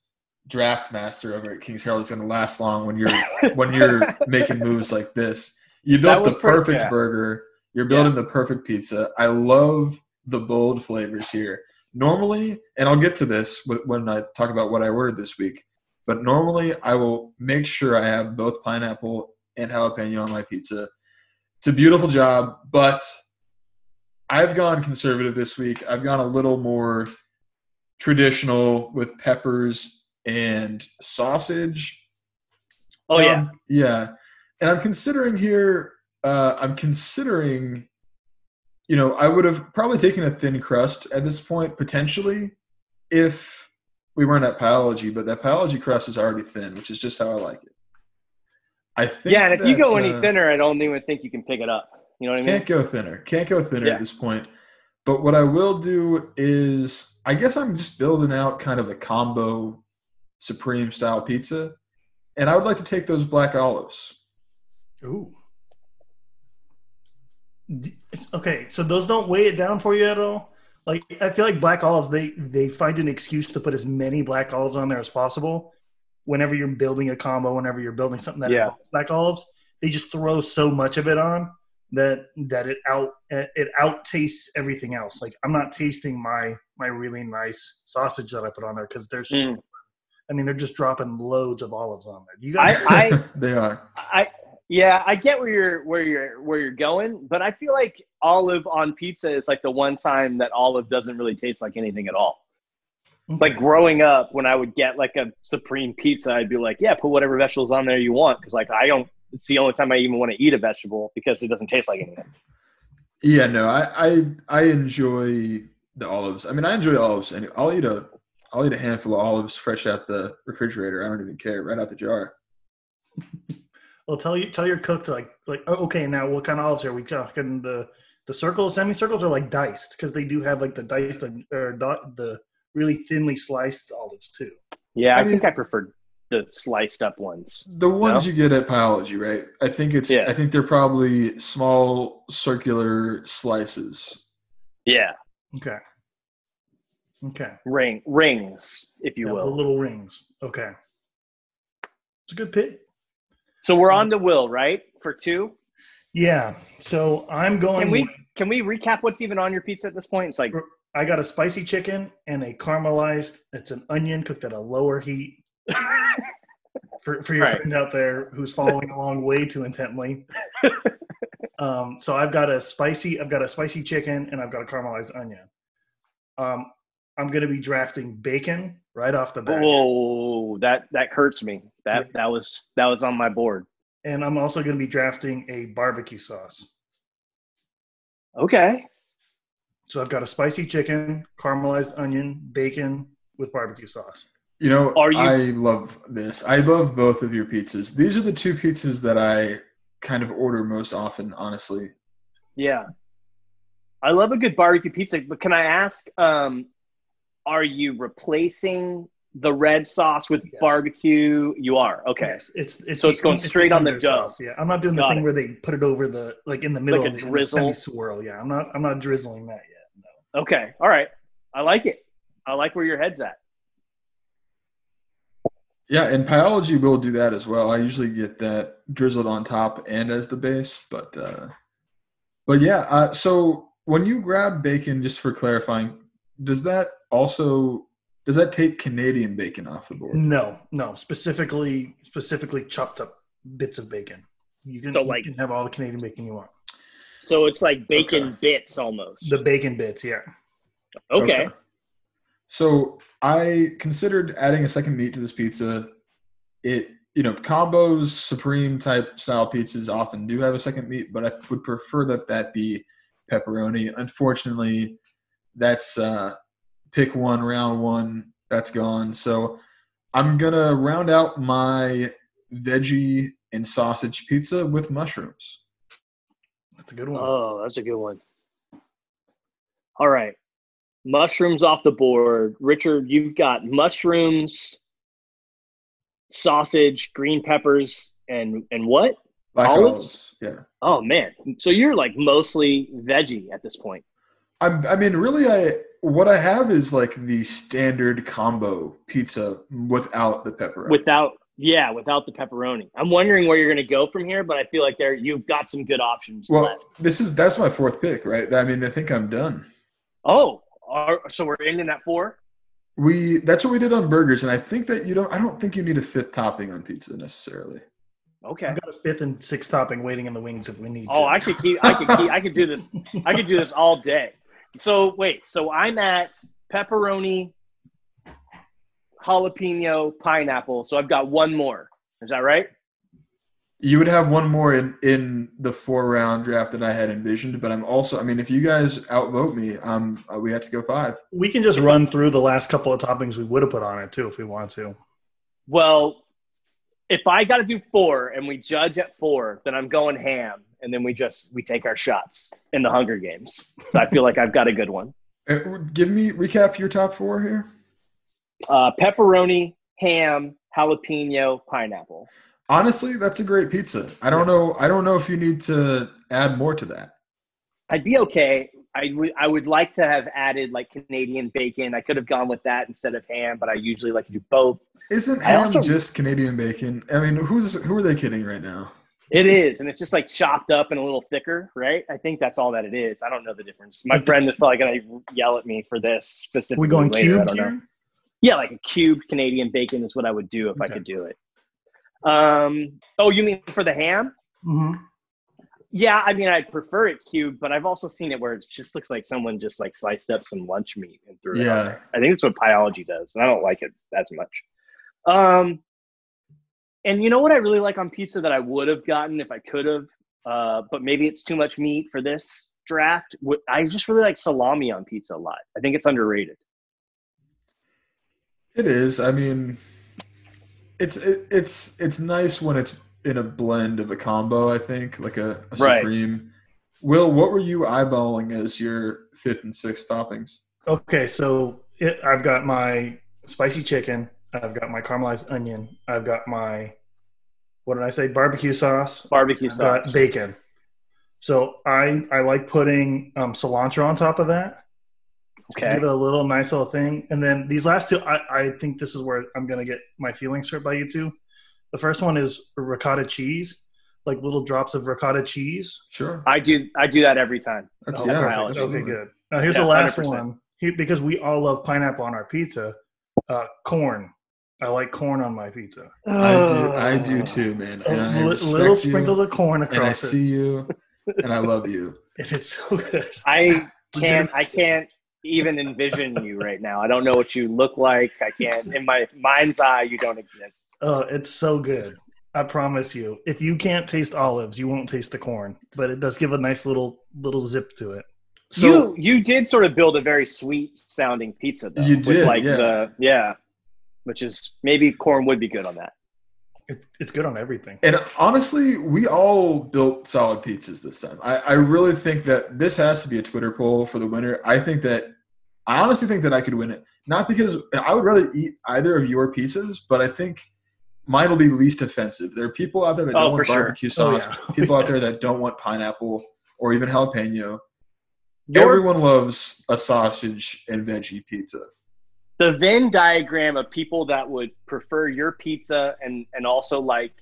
draft master over at Kings Herald is going to last long when you're when you're (laughs) making moves like this. You built the perfect yeah. burger. You're building the perfect pizza. I love the bold flavors here. Normally, and I'll get to this when I talk about what I ordered this week, but normally I will make sure I have both pineapple and jalapeno on my pizza. It's a beautiful job, but I've gone conservative this week. I've gone a little more traditional with peppers and sausage. Oh yeah, Um, yeah. And I'm considering here, uh, I'm considering, you know, I would have probably taken a thin crust at this point, potentially, if we weren't at Pieology, but that Pieology crust is already thin, which is just how I like it. I think yeah. And if you that, go any uh, thinner, I don't even think you can pick it up. You know what I mean? can't go thinner. Can't go thinner Yeah. at this point. But what I will do is, I guess I'm just building out kind of a combo supreme style pizza, and I would like to take those black olives. Ooh. Okay, so those don't weigh it down for you at all. Like I feel like black olives, they they find an excuse to put as many black olives on there as possible. Whenever you're building a combo, whenever you're building something that Yeah. black olives, they just throw so much of it on that that it out it out tastes everything else. Like I'm not tasting my my really nice sausage that I put on there because there's Mm. I mean they're just dropping loads of olives on there. You guys, I, I (laughs) they are. I yeah, I get where you're where you're where you're going, but I feel like olive on pizza is like the one time that olive doesn't really taste like anything at all. Like growing up, when I would get like a supreme pizza, I'd be like, "Yeah, put whatever vegetables on there you want," because like I don't. It's the only time I even want to eat a vegetable because it doesn't taste like anything. Yeah, no, I, I I enjoy the olives. I mean, I enjoy olives, and I'll eat a I'll eat a handful of olives fresh out the refrigerator. I don't even care, right out the jar. Well, tell you tell your cook to like like oh, okay now what kind of olives are we talking the the circles semicircles are like diced because they do have like the diced or dot, the really thinly sliced olives too. Yeah, I, I mean- think I prefer the sliced up ones. The ones No? you get at Pieology, right? I think it's Yeah. I think they're probably small circular slices. Yeah, Okay. Okay. ring rings, if you Yeah, the will. little rings. Okay. It's a good pick. So we're um, on to Will, right? For two. Yeah. So I'm going. Can we can we recap what's even on your pizza at this point? It's like I got a spicy chicken and a caramelized. It's an onion cooked at a lower heat. (laughs) For, for your Right. friend out there who's following along way too intently. (laughs) um, so I've got a spicy. I've got a spicy chicken and I've got a caramelized onion. Um, I'm going to be drafting bacon right off the bat, Whoa, that that hurts me. That that was that was on my board. and I'm also going to be drafting a barbecue sauce. Okay. So I've got a spicy chicken, caramelized onion, bacon with barbecue sauce. You know, Are you- I love this. I love both of your pizzas. These are the two pizzas that I kind of order most often, honestly. Yeah. I love a good barbecue pizza, but can I ask, um, are you replacing the red sauce with Yes. barbecue? You are. Okay. Yes, it's it's So it's going the straight on the under dough. sauce, Yeah, I'm not doing the thing it. where they put it over the like in the middle Like a of the drizzle? swirl. Yeah, I'm not I'm not drizzling that yet. No. Okay. All right. I like it. I like where your head's at. Yeah, and Pieology will do that as well. I usually get that drizzled on top and as the base, but uh, but yeah. Uh, so when you grab bacon, just for clarifying, does that also does that take Canadian bacon off the board? No, no, specifically specifically chopped up bits of bacon. You can So, you can have all the Canadian bacon you want. So it's like bacon Okay. bits almost. The bacon bits, yeah. okay. So I considered adding a second meat to this pizza. It, you know, combos, supreme type style pizzas often do have a second meat, but I would prefer that that be pepperoni. Unfortunately, that's uh, pick one, round one, that's gone. So I'm gonna round out my veggie and sausage pizza with mushrooms. That's a good one. Oh, that's a good one. All right. Mushrooms off the board. Richard, you've got mushrooms, sausage, green peppers, and and what? Black Olives? olives, yeah. Oh man. So you're like mostly veggie at this point. I'm, I mean, really, I what I have is like the standard combo pizza without the pepperoni. Without yeah, without the pepperoni. I'm wondering where you're gonna go from here, but I feel like there you've got some good options well, left. this is that's my fourth pick, right? I mean, I think I'm done. Oh, are, so we're ending at four? We that's what we did on burgers, and I think that you don't. I don't think you need a fifth topping on pizza necessarily. Okay. I've got a fifth and sixth topping waiting in the wings if we need Oh, to. I could keep. I could keep. I could do this. I could do this (laughs) all day. So wait. So I'm at pepperoni, jalapeno, pineapple. So I've got one more. Is that right? You would have one more in in the four round draft that I had envisioned, but I'm also. I mean, if you guys outvote me, um, uh, we have to go five. we can just run through the last couple of toppings we would have put on it too if we want to. Well, if I got to do four and we judge at four, then I'm going ham, and then we just we take our shots in the Hunger Games. So I feel like I've got a good one. Uh, give me recap your top four here. Uh, pepperoni, ham, jalapeno, pineapple. Honestly, that's a great pizza. I don't know. I don't know if you need to add more to that. I'd be okay. I would I would like to have added like Canadian bacon. I could have gone with that instead of ham, but I usually like to do both. Isn't I ham also- just Canadian bacon? I mean, who's who are they kidding right now? It is, and it's just like chopped up and a little thicker, right? I think that's all that it is. I don't know the difference. My friend is probably gonna yell at me for this specifically. we going later. I don't know. here? Yeah, like a cubed Canadian bacon is what I would do if I could do it. Um. Oh, you mean for the ham? hmm Yeah, I mean I'd prefer it cubed, but I've also seen it where it just looks like someone just like sliced up some lunch meat and threw it Yeah. I think that's what Pieology does, and I don't like it as much. Um, and you know what I really like on pizza that I would have gotten if I could have, uh, but maybe it's too much meat for this draft. I just really like salami on pizza a lot. I think it's underrated. It is. I mean, it's it, it's it's nice when it's in a blend of a combo. I think like a, a Right. supreme. Will, what were you eyeballing as your fifth and sixth toppings? Okay, so it, I've got my spicy chicken. I've got my caramelized onion. I've got my what did I say? Barbecue sauce. Barbecue sauce. bacon. So I I like putting um, cilantro on top of that. To Okay. Give it a little nice little thing. And then these last two, I, I think this is where I'm gonna get my feelings hurt by you two. The first one is ricotta cheese, like little drops of ricotta cheese. Sure. I do. I do that every time. That's, Oh, yeah. perfect. Okay, good. Now here's Yeah, the last 100%. one. Here, because we all love pineapple on our pizza. Uh, corn. I like corn on my pizza. I do. I do too, man. And I Li- respect little you, sprinkles of corn and I across it, I see you, and I love you. (laughs) and it's so good. I (laughs) can't. I can't even envision you right now. I don't know what you look like. I can't. In my mind's eye, you don't exist. Oh, it's so good. I promise you. If you can't taste olives, you won't taste the corn. But it does give a nice little little zip to it. So you you did sort of build a very sweet sounding pizza though. You with did, like yeah. the yeah. which is maybe corn would be good on that. It, it's good on everything. And honestly, we all built solid pizzas this time. I, I really think that this has to be a Twitter poll for the winner. I think that I honestly think that I could win it. Not because I would rather eat either of your pizzas, but I think mine will be least offensive. There are people out there that Oh, don't want sure. barbecue Oh, sauce, yeah. people out there (laughs) that don't want pineapple or even jalapeno. Your- Everyone loves a sausage and veggie pizza. the Venn diagram of people that would prefer your pizza and and also like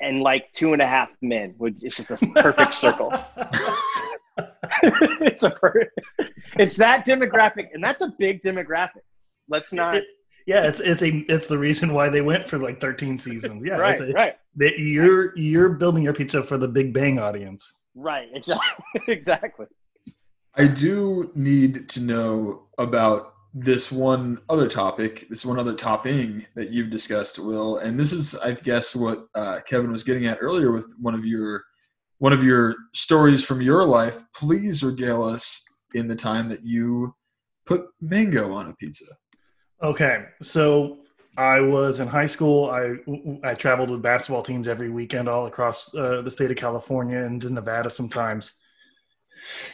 and like two and a half men would it's just a perfect (laughs) circle. (laughs) (laughs) it's a perfect, it's that demographic, and that's a big demographic. Let's not yeah, it's it's a it's the reason why they went for like 13 seasons. Yeah, right, it's a, right, that you're you're building your pizza for the Big Bang audience. right, exactly, (laughs) exactly. I do need to know about this one other topic, this one other topping that you've discussed, Will, and this is, I guess, what uh, Kevin was getting at earlier with one of your one of your stories from your life. Please regale us in the time that you put mango on a pizza. Okay, so I was in high school. I I traveled with basketball teams every weekend all across uh, the state of California and to Nevada sometimes.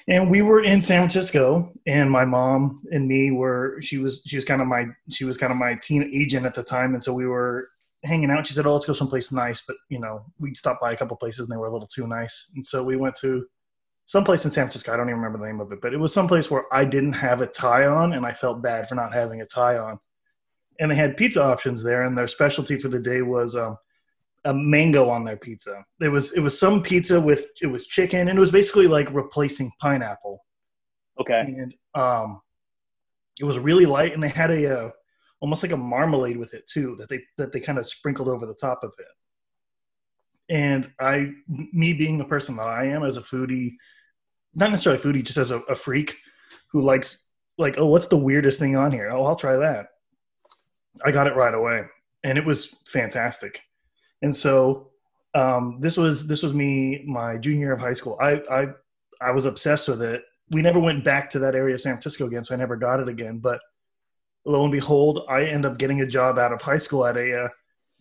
And we were in San Francisco, and my mom and me were. She was she was kind of my she was kind of my teen agent at the time, and so we were hanging out. She said, "Oh, let's go someplace nice," but you know, we stopped by a couple places and they were a little too nice, and so we went to someplace in San Francisco. I don't even remember the name of it, but it was someplace where I didn't have a tie on, and I felt bad for not having a tie on. And they had pizza options there, and their specialty for the day was um, a mango on their pizza. It was it was some pizza with it was chicken, and it was basically like replacing pineapple. Okay, And um, it was really light, and they had a uh, almost like a marmalade with it too that they that they kind of sprinkled over the top of it. And I, me being the person that I am as a foodie, not necessarily foodie, just as a, a freak who likes like, oh, what's the weirdest thing on here? Oh, I'll try that. I got it right away, and it was fantastic. And so um, this was this was me my junior year of high school. I I I was obsessed with it. We never went back to that area of San Francisco again, so I never got it again. But lo and behold, I end up getting a job out of high school at a uh,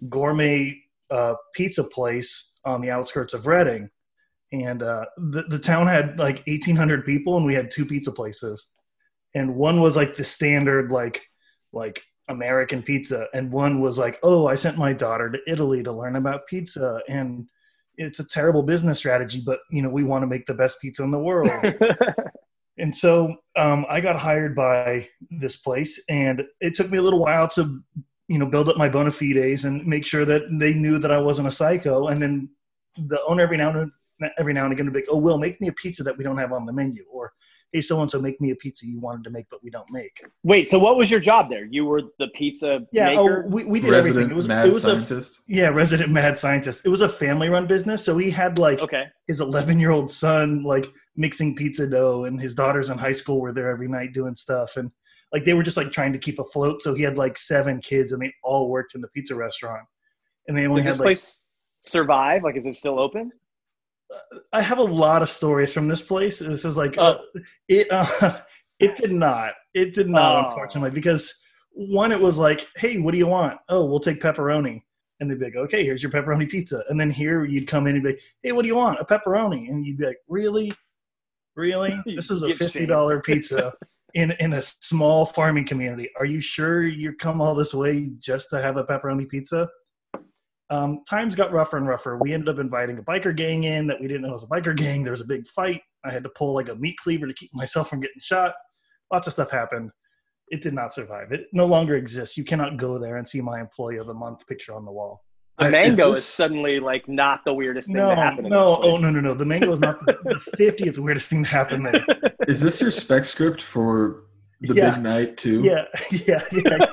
gourmet uh, pizza place on the outskirts of Reading. And uh, the, the town had like 1,800 people, and we had two pizza places. And one was like the standard, like, like American pizza. And one was like, oh, I sent my daughter to Italy to learn about pizza. And it's a terrible business strategy, but, you know, we want to make the best pizza in the world. (laughs) And so um, I got hired by this place, and it took me a little while to, you know, build up my bona fides and make sure that they knew that I wasn't a psycho. And then the owner every now and every now and again would be like, "Oh, Will, make me a pizza that we don't have on the menu," or "Hey, so and so, make me a pizza you wanted to make but we don't make." Wait, so what was your job there? You were the pizza Yeah, oh, maker. oh, we, we did everything. It was mad it was a scientist. yeah, resident mad scientist. It was a family-run business, so he had like okay, his 11 year old son like mixing pizza dough and his daughters in high school were there every night doing stuff and like they were just like trying to keep afloat so he had like seven kids and they all worked in the pizza restaurant and they only did had this like place survive? Like, is it still open? I have a lot of stories from this place. This is like Oh. uh, it uh, (laughs) it did not. It did not Oh. unfortunately because one it was like hey what do you want? Oh we'll take pepperoni. And they'd be like okay here's your pepperoni pizza. And then here you'd come in and be like hey what do you want? A pepperoni. And you'd be like really? Really? (laughs) This is a $50 (laughs) pizza in in a small farming community. Are you sure you come all this way just to have a pepperoni pizza? Um, times got rougher and rougher. We ended up inviting a biker gang in that we didn't know was a biker gang. There was a big fight. I had to pull like a meat cleaver to keep myself from getting shot. Lots of stuff happened. It did not survive. It no longer exists. You cannot go there and see my employee of the month picture on the wall. The mango is, this- suddenly like not the weirdest thing No, to happen. in no, this place. oh no, no, no. The mango is not the the (laughs) fiftieth weirdest thing to happen there. Is this your spec script for the Yeah. big night too? Yeah, (laughs) yeah, yeah.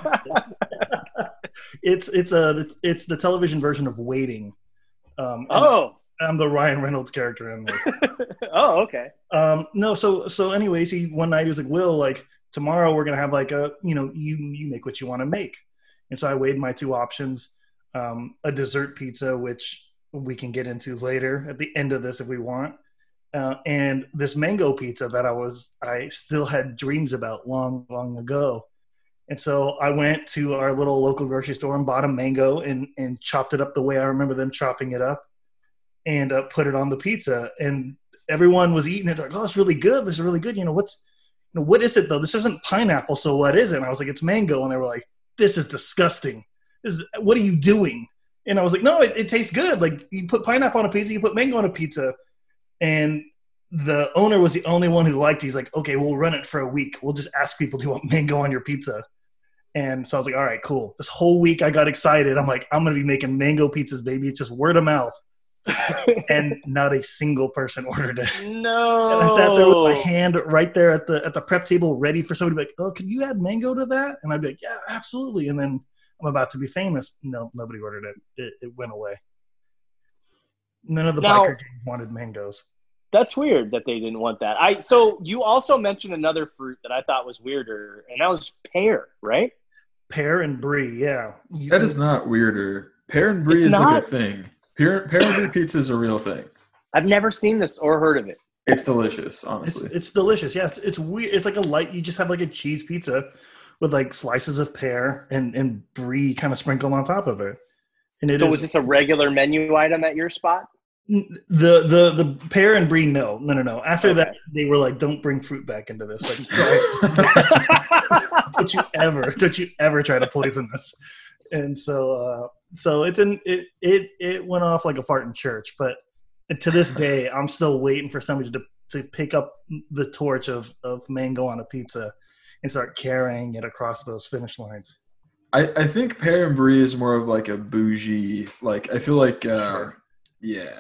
It's it's a it's the television version of Waiting. Um, Oh, I'm the Ryan Reynolds character in this. (laughs) oh, okay. Um, no, so so anyways, he one night he was like, "Will, like tomorrow we're gonna have like a you know you you make what you want to make," and so I weighed my two options: um, a dessert pizza, which we can get into later at the end of this if we want, uh, and this mango pizza that I was I still had dreams about long long ago. And so I went to our little local grocery store and bought a mango and and chopped it up the way I remember them chopping it up, and uh, put it on the pizza. And everyone was eating it. Like, oh, it's really good. This is really good. You know what's, you know, what is it though? This isn't pineapple. So what is it? And I was like, it's mango. And they were like, this is disgusting. This is what are you doing? And I was like, no, it, it tastes good. Like you put pineapple on a pizza, you put mango on a pizza. And the owner was the only one who liked it. He's like, okay, we'll run it for a week. We'll just ask people, do you want mango on your pizza? And so I was like, all right, cool. This whole week I got excited. I'm like, I'm going to be making mango pizzas, baby. It's just word of mouth. (laughs) and not a single person (laughs) ordered it. no. And I sat there with my hand right there at the at the prep table, ready for somebody to be like, "Oh, could you add mango to that?" And I'd be like, "Yeah, absolutely." And then I'm about to be famous. No, nobody ordered it. It, it went away. None of the Now- biker gangs wanted mangoes. That's weird that they didn't want that. I so you also mentioned another fruit that I thought was weirder, and that was pear, right? Pear and brie, yeah. You- That is not weirder. Pear and brie It's is like not? a thing. Pear, pear and brie pizza is a real thing. I've never seen this or heard of it. It's delicious, It's honestly. it's delicious. Yeah, it's, it's weird. It's like a light. You just have like a cheese pizza with like slices of pear and and brie kind of sprinkled on top of it. And it so is- was this a regular menu item at your spot? N- the the the pear and brie no no no no after that they were like don't bring fruit back into this like (laughs) don't you ever don't you ever try to poison this and so uh so it didn't it it it went off like a fart in church but to this day i'm still waiting for somebody to to pick up the torch of of mango on a pizza and start carrying it across those finish lines I, I think pear and brie is more of like a bougie. Like I feel like, uh, Sure. Yeah,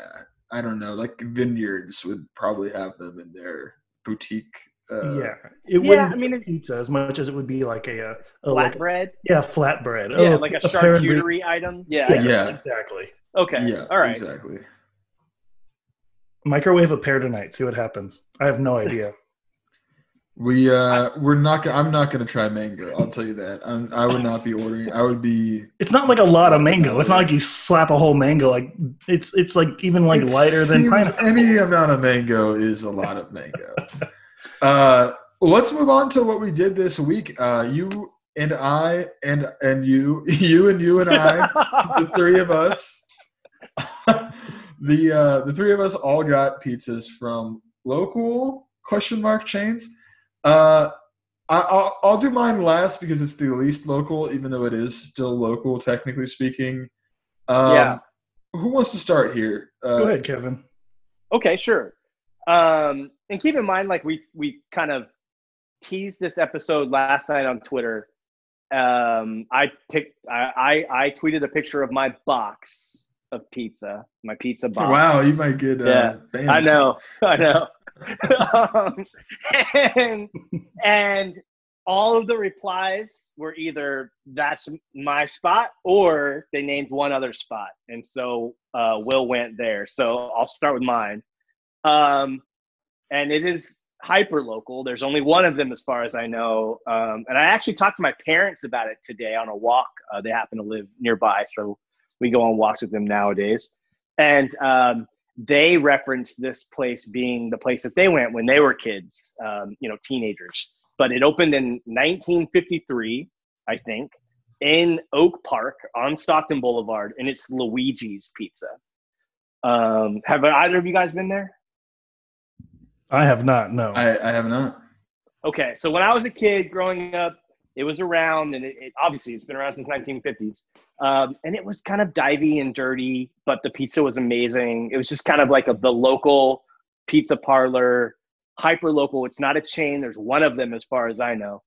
I don't know. Like vineyards would probably have them in their boutique. Uh, yeah it yeah, wouldn't I mean, be pizza as much as it would be like a, uh, a like flatbread. Yeah, flatbread. Yeah, Oh, like a pear and brie- charcuterie item. Yeah. Yeah, Yeah. exactly. Okay. yeah, All right. exactly. Microwave a pear tonight. See what happens. I have no idea. We uh, we're not. Gonna, I'm not gonna try mango. I'll tell you that. I'm, I would not be ordering. I would be. It's not like a lot of mango. It's not like you slap a whole mango. Like it's it's like even like It lighter than pineapple. Any amount of mango is a lot of mango. uh, let's move on to what we did this week. Uh, you and I and and you, (laughs) you and you and I, the three of us, (laughs) the uh, the three of us all got pizzas from local question mark chains. Uh, I, I'll, I'll do mine last because it's the least local, even though it is still local, technically speaking. Um, Yeah. Who wants to start here? Uh, Go ahead, Kevin. Okay, sure. Um, and keep in mind, like we we kind of teased this episode last night on Twitter. Um, I picked, I, I I tweeted a picture of my box of pizza, my pizza box. Wow, you might get uh, Yeah, banned. (laughs) I know, I know. Um, and and all of the replies were either that's my spot or they named one other spot, and so uh, Will went there. So I'll start with mine. Um, and it is hyper local. There's only one of them, as far as I know. Um, and I actually talked to my parents about it today on a walk. Uh, they happen to live nearby, so we go on walks with them nowadays. And um, they reference this place being the place that they went when they were kids, um, you know, teenagers. But it opened in 1953, I think, in Oak Park on Stockton Boulevard, and it's Luigi's Pizza. Um, have either of you guys been there? I have not. No. I, I have not. Okay, so when I was a kid growing up, it was around, and it, it obviously it's been around since 1950s. Um, and it was kind of divey and dirty, but the pizza was amazing. It was just kind of like a, the local pizza parlor, hyper local. It's not a chain. There's one of them, as far as I know.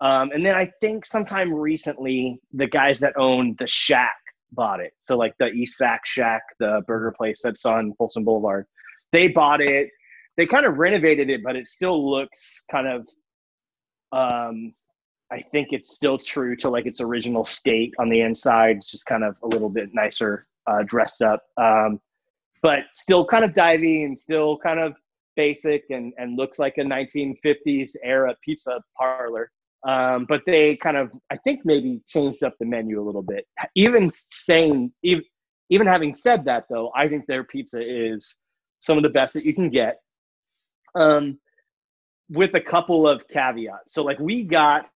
Um, and then I think sometime recently, the guys that own the Shack bought it. So like the East Sac Shack, the burger place that's on Folsom Boulevard, they bought it. They kind of renovated it, but it still looks kind of um, I think it's still true to like its original state on the inside. It's just kind of a little bit nicer uh, dressed up, um, but still kind of divey and still kind of basic and, and looks like a 1950s era pizza parlor. Um, but they kind of, I think, maybe changed up the menu a little bit. Even saying, even, even having said that, though, I think their pizza is some of the best that you can get. Um, with a couple of caveats. So like we got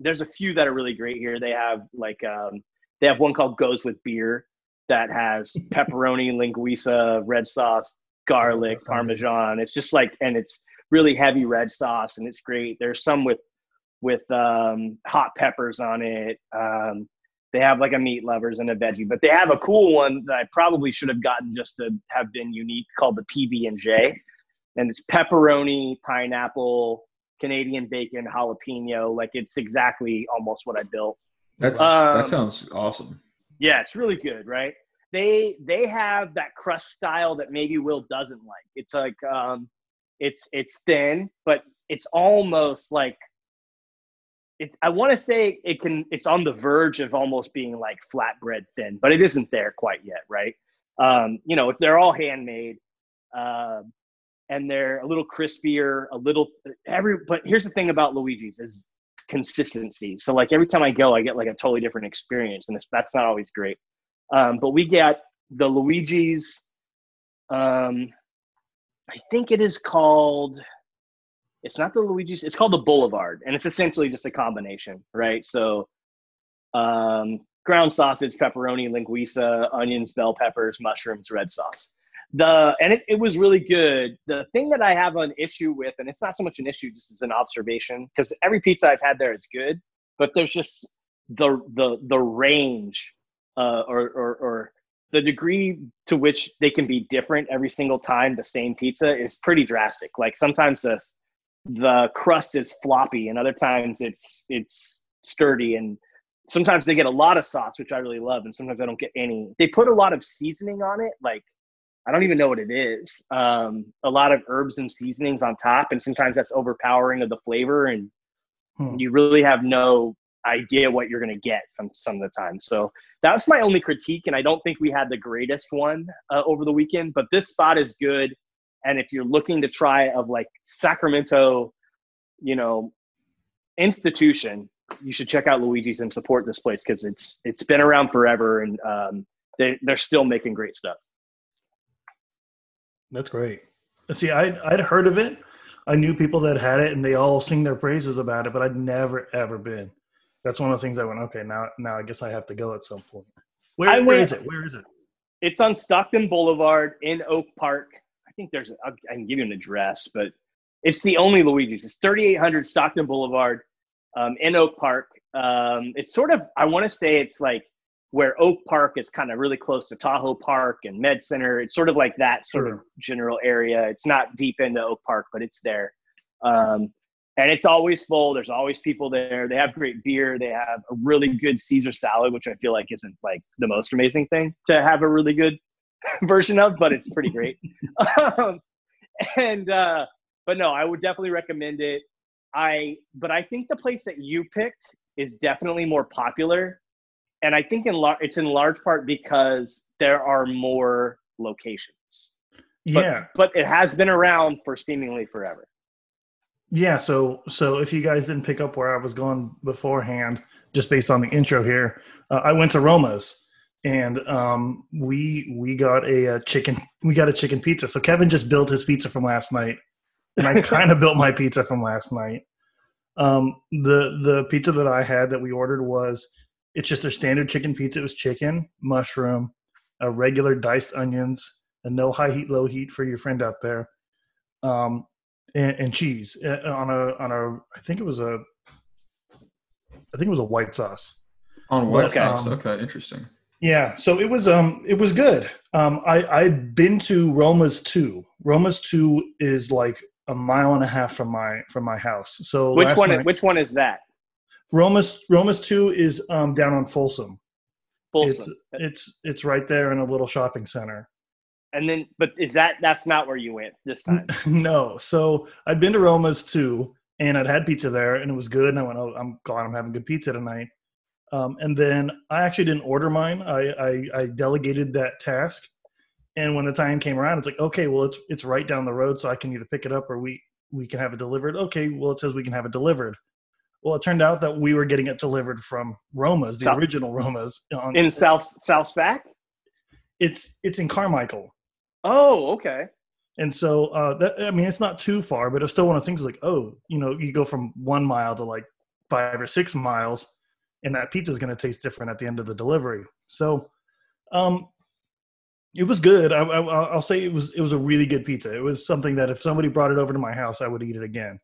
there's a few that are really great here. They have like um, they have one called Goes with Beer that has (laughs) pepperoni, linguiça, red sauce, garlic, That sounds good. parmesan. It's just like and it's really heavy red sauce and it's great. There's some with with um, hot peppers on it. Um, they have like a meat lovers and a veggie, but they have a cool one that I probably should have gotten just to have been unique called the PB and J, and it's pepperoni, pineapple, Canadian bacon, jalapeno. Like it's exactly almost what I built. That's Um, that sounds awesome. Yeah, it's really good, right? They they have that crust style that maybe Will doesn't like. It's like um, it's it's thin, but it's almost like it. I want to say it can. It's on the verge of almost being like flatbread thin, but it isn't there quite yet, right? Um, you know, if they're all handmade, um, and they're a little crispier, a little every. But here's the thing about Luigi's is consistency. So like every time I go, I get like a totally different experience, and that's not always great. Um, but we get the Luigi's. Um, I think it is called. It's not the Luigi's. It's called the Boulevard, and it's essentially just a combination, right? So, um, ground sausage, pepperoni, linguiça, onions, bell peppers, mushrooms, red sauce. The and it, it was really good. The thing that I have an issue with, and it's not so much an issue, just as an observation, because every pizza I've had there is good, but there's just the the the range uh, or, or or the degree to which they can be different every single time the same pizza is pretty drastic. Like sometimes the the crust is floppy, and other times it's it's sturdy, and sometimes they get a lot of sauce, which I really love, and sometimes I don't get any. They put a lot of seasoning on it, like I don't even know what it is. Um, a lot of herbs and seasonings on top, and sometimes that's overpowering of the flavor, and Hmm. you really have no idea what you're going to get some some of the time. So that's my only critique, and I don't think we had the greatest one uh, over the weekend. But this spot is good, and if you're looking to try of like Sacramento, you know, institution, you should check out Luigi's and support this place because it's it's been around forever, and um, they they're still making great stuff. That's great. See, I I'd heard of it. I knew people that had it, and they all sing their praises about it, but I'd never ever been. That's one of those things I went, okay, now now I guess I have to go at some point. Where, went- is it? Where is it? It's on Stockton Boulevard in Oak Park. I think there's I I can give you an address, but it's the only Luigi's. It's 3800 Stockton Boulevard um, in Oak Park. Um, it's sort of I want to say it's like where Oak Park is kind of really close to Tahoe Park and Med Center. It's sort of like that sort of general area. It's not deep into Oak Park, but it's there. Um, and it's always full. There's always people there. They have great beer. They have a really good Caesar salad, which I feel like isn't like the most amazing thing to have a really good (laughs) version of, but it's pretty great. (laughs) um, and uh, but no, I would definitely recommend it. I but I think the place that you picked is definitely more popular, and I think in lar- it's in large part because there are more locations. But- yeah, But it has been around for seemingly forever. yeah. So so if you guys didn't pick up where I was going beforehand, just based on the intro here, uh, I went to Roma's, and um, we we got a, uh chicken we got a chicken pizza. So Kevin just built his pizza from last night, and I (laughs) kind of built my pizza from last night. Um, the the pizza that I had that we ordered was it's just a standard chicken pizza. It was chicken, mushroom, a regular diced onions, a no high heat, low heat for your friend out there, um, and, and cheese uh, on a on a I think it was a I think it was a white sauce. On white Okay. sauce? Um, Okay, interesting. Yeah, so it was um it was good. Um I I'd been to Roma's 2. Roma's 2 is like a mile and a half from my from my house. So Which one? night- Which one is that? Roma's Roma's 2 is um down on Folsom. Folsom. It's it's it's right there in a little shopping center. and then, but is that that's not where you went this time? (laughs) no. So I'd been to Roma's too, and I'd had pizza there, and it was good. And I went, "Oh, I'm glad I'm having good pizza tonight." Um, and then I actually didn't order mine. I, I I delegated that task, and when the time came around, it's like, okay, well, it's it's right down the road, so I can either pick it up or we we can have it delivered. Okay, well, it says we can have it delivered. Well, it turned out that we were getting it delivered from Roma's, the South- original Roma's. On, In South South Sac? it's it's in Carmichael. Oh, okay. And so uh, that I mean, it's not too far, but it's still one of those things like, oh, you know, you go from one mile to like five or six miles, and that pizza is going to taste different at the end of the delivery. So, um, it was good. I, I, I'll say it was it was a really good pizza. It was something that if somebody brought it over to my house, I would eat it again.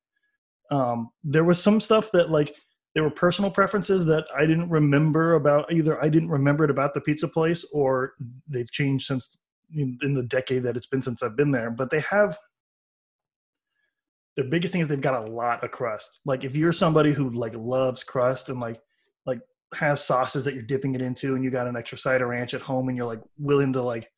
Um, there was some stuff that like there were personal preferences that I didn't remember about. Either I didn't remember it about the pizza place, or they've changed since in, in the decade that it's been since I've been there. But they have the biggest thing is they've got a lot of crust. Like if you're somebody who like loves crust and like like has sauces that you're dipping it into, and you got an extra side of ranch at home, and you're like willing to like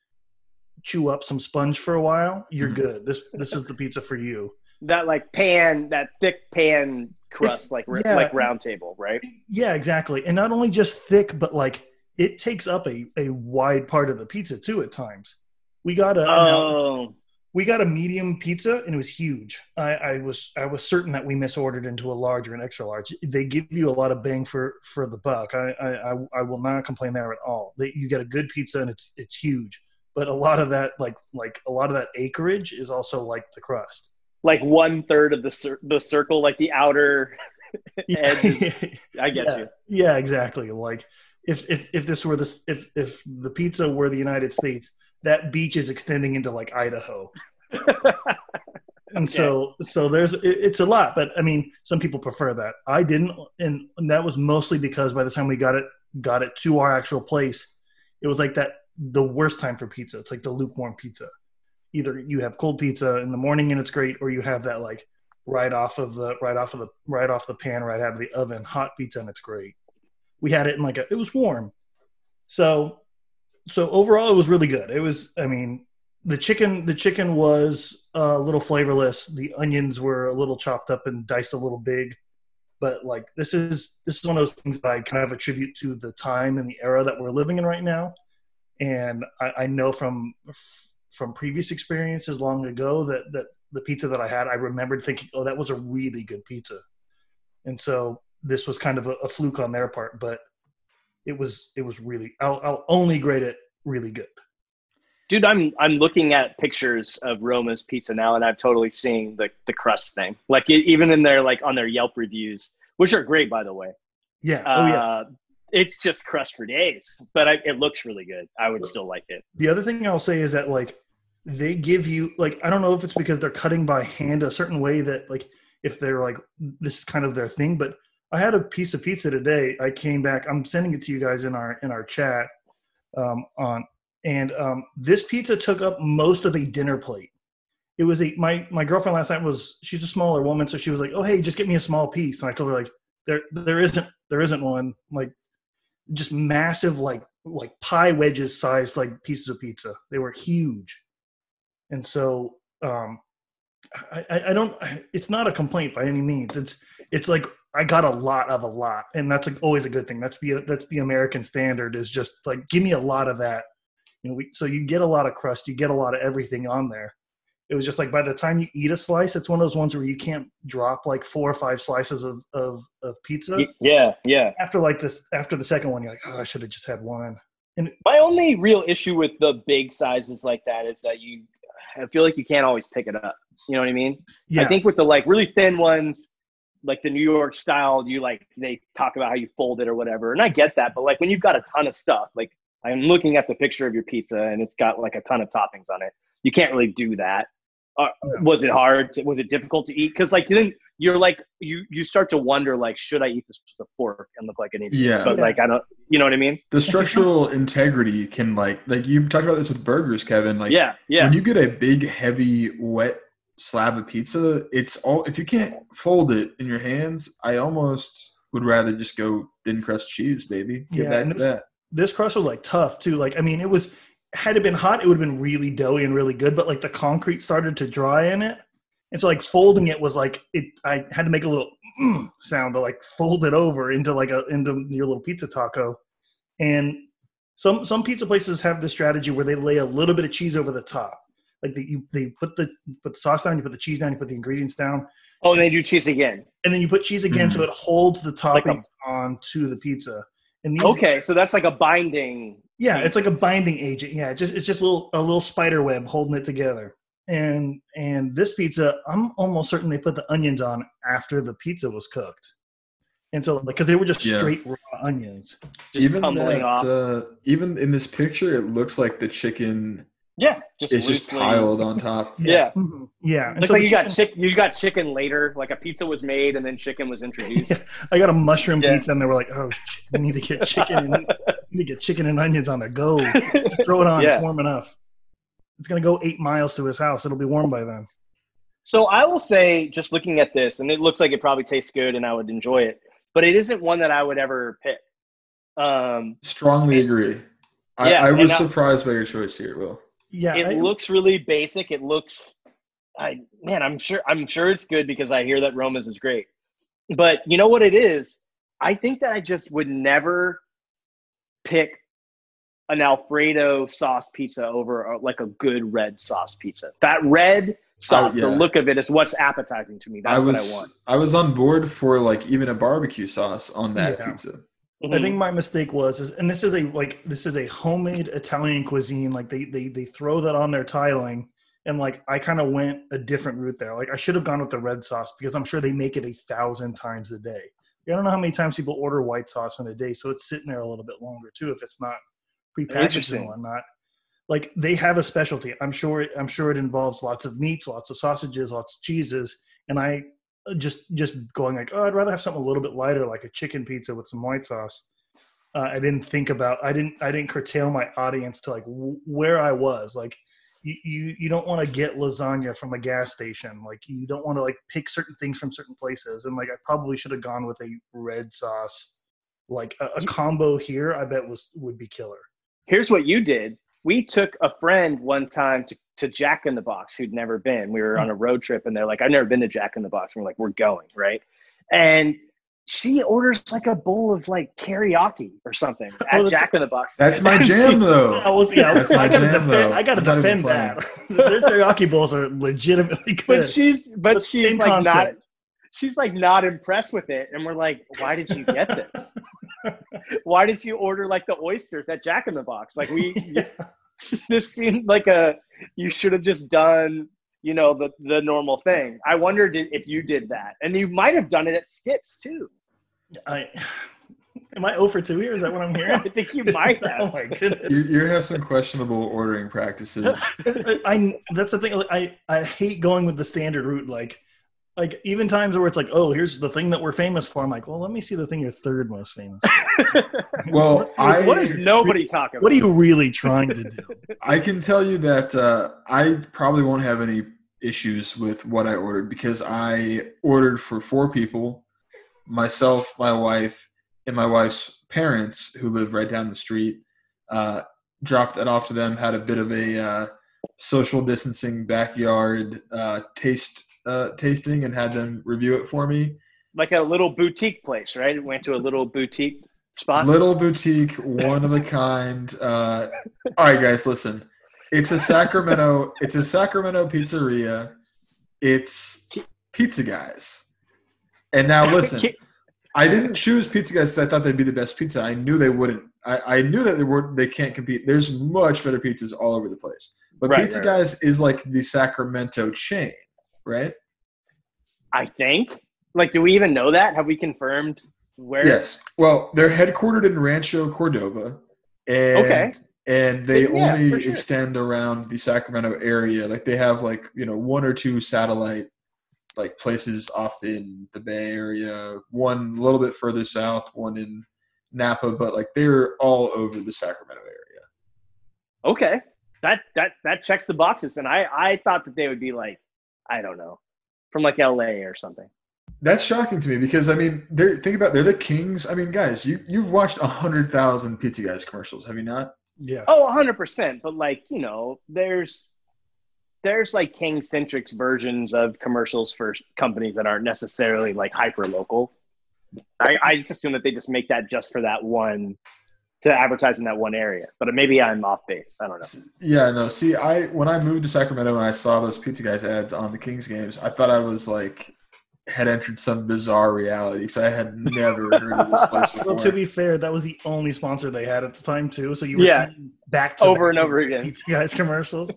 chew up some sponge for a while, you're Mhm. good. This this is the pizza for you. That like pan, that thick pan crust, It's- like yeah. like round table, right? Yeah, exactly. And not only just thick, but like it takes up a, a wide part of the pizza too at times. We got a Oh, we got a medium pizza and it was huge. I, I was I was certain that we misordered into a large or an extra large. They give you a lot of bang for for the buck. I I, I- I will not complain there at all. They, you get a good pizza and it's it's huge. But a lot of that like like a lot of that acreage is also like the crust. Like one third of the cir- the circle, like the outer. (laughs) Edge I get yeah, you. Yeah, exactly. Like if if if this were this if if the pizza were the United States, that beach is extending into like Idaho. (laughs) And so so there's it, it's a lot, but I mean, some people prefer that. I didn't and that was mostly because by the time we got it got it to our actual place, it was like that the worst time for pizza. It's like the lukewarm pizza. Either you have cold pizza in the morning and it's great or you have that like right off of the right off of the right off the pan right out of the oven hot pizza and it's great. We had it in like a it was warm. So so overall it was really good. It was i mean the chicken the chicken was a little flavorless. The onions were a little chopped up and diced a little big. But like this is this is one of those things that i kind of attribute to the time and the era that we're living in right now. And i, I know from from previous experiences long ago that that the pizza that I had, I remembered thinking, "Oh, that was a really good pizza," and so this was kind of a, a fluke on their part, but it was it was really. I'll, I'll only grade it really good. Dude, I'm I'm looking at pictures of Roma's pizza now, and I'm totally seeing the the crust thing. Like it, even in their like on their Yelp reviews, which are great by the way. Yeah. oh yeah. Uh, it's just crust for days, but I, it looks really good. I would still like it. The other thing I'll say is that like they give you like I don't know if it's because they're cutting by hand a certain way that like if they're like this is kind of their thing, but I had a piece of pizza today. I came back. I'm sending it to you guys in our in our chat um, on and um, this pizza took up most of a dinner plate. It was a my my girlfriend last night was she's a smaller woman, so she was like, "Oh hey, just get me a small piece." And I told her like, "There there isn't there isn't one like just massive like like pie wedges sized like pieces of pizza. They were huge, and so um, I, I don't. It's not a complaint by any means. It's it's like I got a lot of a lot, and that's like always a good thing. That's the that's the American standard is just like give me a lot of that. You know, we, so you get a lot of crust, you get a lot of everything on there. It was just like by the time you eat a slice, it's one of those ones where you can't drop like four or five slices of of, of pizza. Yeah, yeah. After like this, after the second one, you're like, oh, I should have just had one. And my only real issue with the big sizes like that is that you, I feel like you can't always pick it up. You know what I mean? Yeah, I think with the like really thin ones, like the New York style, you like they talk about how you fold it or whatever, and I get that. But like when you've got a ton of stuff, like I'm looking at the picture of your pizza and it's got like a ton of toppings on it, you can't really do that. Uh, Was it hard? Was it difficult to eat? Because like then you're like you you start to wonder like should I eat this with a fork and look like an idiot? Yeah. But like I don't, you know what I mean? The structural integrity can like like you talked about this with burgers, Kevin. Like yeah, yeah. when you get a big, heavy, wet slab of pizza, it's all if you can't fold it in your hands, I almost would rather just go thin crust cheese, baby. Get Yeah, back to this- that. this crust was like tough too. Like I mean, it was had it been hot, it would have been really doughy and really good. But like the concrete started to dry in it, and so like folding it was like it. I had to make a little mm, (clears throat) sound to like fold it over into like a into your little pizza taco, and some some pizza places have this strategy where they lay a little bit of cheese over the top. Like they, you, they put the put the sauce down, you put the cheese down, you put the ingredients down, Oh, and they do cheese again. and then you put cheese again, so it holds the Like a- toppings onto the pizza. And these, Okay, so that's like a binding. Yeah, it's like a binding agent. Yeah, it just it's just a little a little spider web holding it together. And and this pizza, I'm almost certain they put the onions on after the pizza was cooked. And so, because they were just Yeah. straight raw onions. Just even tumbling that, off. Uh, even in this picture, it looks like the chicken yeah, just is just piled on top. (laughs) Yeah. Yeah. And Looks so like the you got chicken- chick- you got chicken later, like a pizza was made and then chicken was introduced. (laughs) I got a mushroom Yeah. pizza, and they were like, "Oh, shit, we need to get chicken. And, we need to get chicken and onions on the go. Just throw it on. (laughs) Yeah. It's warm enough. It's gonna go eight miles to his house. It'll be warm by then. So I will say, just looking at this, and it looks like it probably tastes good, and I would enjoy it, but it isn't one that I would ever pick. Um, Strongly agree. I, Yeah, I and was I- surprised by your choice here, Will. Yeah. it I- looks really basic. It looks, I man, I'm sure I'm sure it's good because I hear that Roma's is great. But you know what it is? I think that I just would never pick an Alfredo sauce pizza over uh, like a good red sauce pizza. That red sauce, Oh, yeah. the look of it is what's appetizing to me. That's I was what I want. I was on board for like even a barbecue sauce on that Yeah. pizza. I Mhm. think my mistake was, is, and this is a like this is a homemade Italian cuisine. Like they they they throw that on their tiling, and like I kind of went a different route there. Like I should have gone with the red sauce because I'm sure they make it a thousand times a day. I don't know how many times people order white sauce in a day, so it's sitting there a little bit longer too if it's not prepackaged and whatnot. Like they have a specialty. I'm sure. It, I'm sure it involves lots of meats, lots of sausages, lots of cheeses, and I just just going like, oh, I'd rather have something a little bit lighter, like a chicken pizza with some white sauce. Uh, I didn't think about. I didn't. I didn't curtail my audience to like w- where I was. Like, you you, you don't want to get lasagna from a gas station. Like, you don't want to like pick certain things from certain places. And like, I probably should have gone with a red sauce. Like a, a combo here, I bet was would be killer. here's what you did. We took a friend one time to, to Jack in the Box who'd never been. We were on hmm. a road trip and they're like, I've never been to Jack in the Box. And we're like, we're going, right? And she orders like a bowl of like teriyaki or something (laughs) Oh, at Jack in the Box. That's my (laughs) jam though. I was, yeah, That's I my gotta jam, defend. though. I gotta I'm defend that. (laughs) Their teriyaki bowls are legitimately good. But she's but she's like not she's like not impressed with it. And we're like, why did you get this? why did you order like the oysters at Jack in the Box? Like we (laughs) this seemed like a you should have just done you know the the normal thing i wondered if you did that and you might have done it at skips too I, (laughs) am I 0 for 2 here? Is that what I'm hearing? (laughs) i think you might oh have my goodness. you have some questionable ordering practices. I that's the thing. I I hate going with the standard route. Like like even times where it's like, oh, here's the thing that we're famous for. I'm like, well, let me see the thing you're third most famous. for. (laughs) Well, What's- I what is nobody (laughs) talking what are you really trying to do? (laughs) I can tell you that uh, I probably won't have any issues with what I ordered because I ordered for four people, myself, my wife, and my wife's parents who live right down the street. Uh, dropped that off to them. Had a bit of a uh, social distancing backyard uh, taste uh, tasting and had them review it for me. like a little boutique place right went to a little boutique spot Little boutique, one of a kind. Uh, all right, guys, listen. It's a Sacramento. It's a Sacramento pizzeria. It's Pizza Guys. And now (laughs) listen, I didn't choose Pizza Guys because I thought they'd be the best pizza. I knew they wouldn't. I, I knew that they were. They can't compete. There's much better pizzas all over the place. But Right, Pizza right, Guys is like the Sacramento chain, right? i think like do we even know that have we confirmed where Yes. Well, they're headquartered in Rancho Cordova, and Okay. and they Yeah, only sure. extend around the Sacramento area. Like they have like you know one or two satellite like places off in the Bay Area, one a little bit further south, one in Napa, but like they're all over the Sacramento area. okay that that that checks the boxes and i i thought that they would be like i don't know from like la or something That's shocking to me because I mean, they're think about they're the kings. I mean, guys, you you've watched a hundred thousand Pizza Guys commercials, have you not? Yeah. Oh, 100%. But like, you know, there's there's like king centric versions of commercials for companies that aren't necessarily like hyper local. I, I just assume that they just make that just for that one to advertise in that one area. But maybe I'm off base. I don't know. Yeah, no. See, I when I moved to Sacramento and I saw those Pizza Guys ads on the Kings games, I thought I was like had entered some bizarre reality because I had never heard of this place before. (laughs) Well, to be fair, that was the only sponsor they had at the time too. So you were Yeah. seeing back to Over back and over again. Pizza Guys commercials.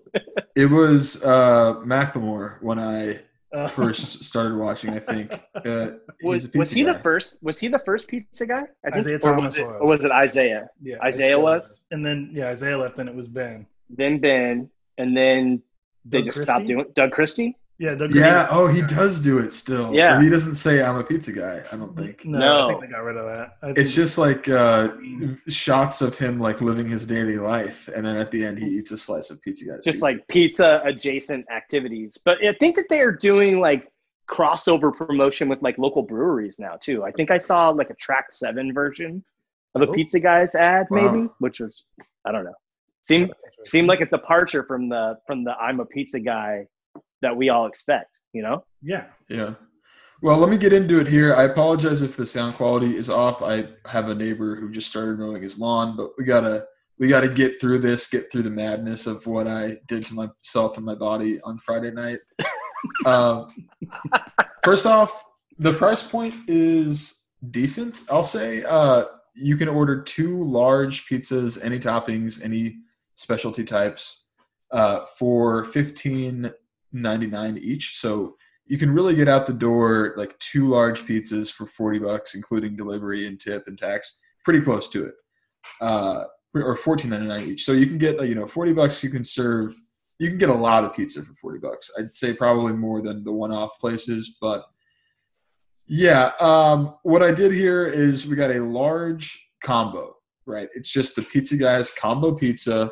it was uh, McLemore when I Uh, first started watching. I think (laughs) uh, Was, was he the first? Was he the first pizza guy? I think, Isaiah or Thomas was it, was. or was it Isaiah? yeah, Isaiah was? and then yeah, Isaiah left, and it was Ben. Then Ben, and then they Doug just Christie? stopped doing Doug Christie. Yeah, Doug Yeah. Oh, he does do it still. Yeah. But he doesn't say I'm a pizza guy. I don't think. No, No. I think they got rid of that. I It's just like uh, shots of him like living his daily life, and then at the end he eats a slice of pizza guys. Just pizza. like pizza adjacent activities. But I think that they are doing like crossover promotion with like local breweries now too. I think I saw like a track seven version of a Oh. Pizza Guys ad, Wow. maybe, which was I don't know. Seemed seemed like a departure from the from the I'm a pizza guy that we all expect, you know? yeah. Yeah. Well, let me get into it here. I apologize if the sound quality is off. I have a neighbor who just started mowing his lawn, but we gotta we gotta get through this, get through the madness of what I did to myself and my body on Friday night. (laughs) um, first off, the price point is decent. I'll say uh, you can order two large pizzas, any toppings, any specialty types, uh, for fifteen ninety nine each. So you can really get out the door like two large pizzas for 40 bucks including delivery and tip and tax pretty close to it uh, or 14.99 each so you can get you know 40 bucks you can serve you can get a lot of pizza for 40 bucks i'd say probably more than the one-off places but yeah um, what i did here is we got a large combo right it's just the pizza guys combo pizza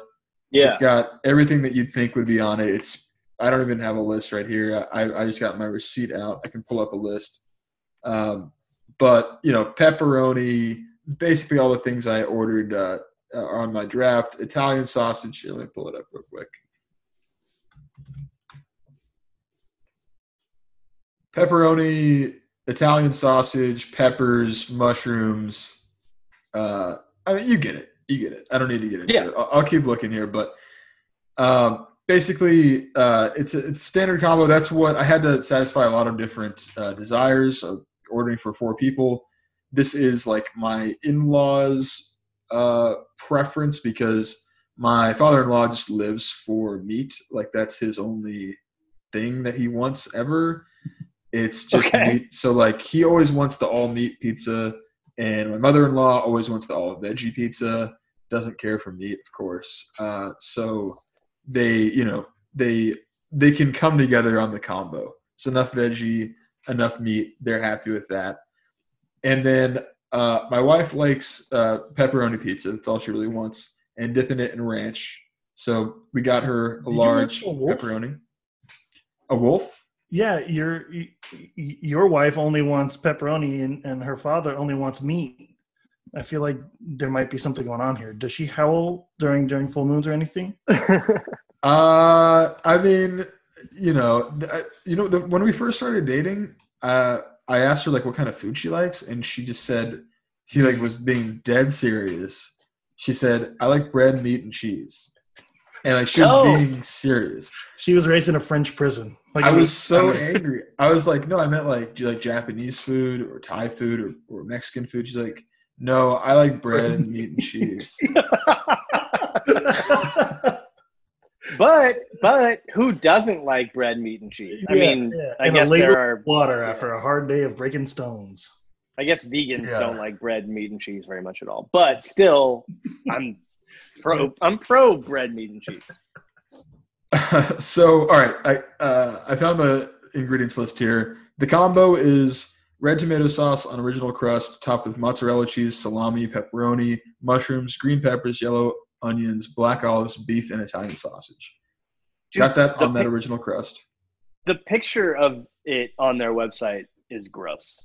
Yeah. it's got everything that you'd think would be on it. It's I don't even have a list right here. I, I just got my receipt out. I can pull up a list. Um, but you know, pepperoni, basically all the things I ordered uh, are on my draft. Italian sausage. Here, let me pull it up real quick. Pepperoni, Italian sausage, peppers, mushrooms. Uh, I mean, you get it. You get it. I don't need to get into Yeah. it. I'll, I'll keep looking here, but um, basically, uh, it's a it's standard combo. That's what I had to satisfy a lot of different uh, desires of ordering for four people. This is like my in-laws' uh, preference because my father-in-law just lives for meat. Like that's his only thing that he wants ever. It's just Okay. meat. So like he always wants the all meat pizza, and my mother-in-law always wants the all veggie pizza. Doesn't care for meat, of course. Uh, so they, you know, they they can come together on the combo. It's enough veggie, enough meat. They're happy with that. And then uh, my wife likes uh, pepperoni pizza. That's all she really wants, and dipping it in ranch. So we got her a Did large a pepperoni. A wolf? Yeah, your your wife only wants pepperoni, and, and her father only wants meat. I feel like there might be something going on here. Does she howl during during full moons or anything? (laughs) Uh, I mean, you know, th- I- you know, the, when we first started dating, uh, I asked her like what kind of food she likes, and she just said she like was being dead serious. She said, "I like bread, meat, and cheese," and like she was Oh. being serious. She was raised in a French prison. Like I it was so angry. I was like, "No, I meant like, do you like Japanese food or Thai food or, or Mexican food?" She's like, "No, I like bread and meat and cheese." (laughs) but but who doesn't like bread, meat, and cheese? I Yeah, mean, yeah. I And a guess ladle there are. water after a hard day of breaking stones. I guess vegans Yeah. don't like bread, meat, and cheese very much at all. But still, I'm pro. (laughs) I'm pro bread, meat, and cheese. (laughs) so all right i uh, i found the ingredients list here the combo is red tomato sauce on original crust topped with mozzarella cheese salami pepperoni mushrooms green peppers yellow onions black olives beef and italian sausage Dude, got that on that pic- original crust The picture of it on their website is gross.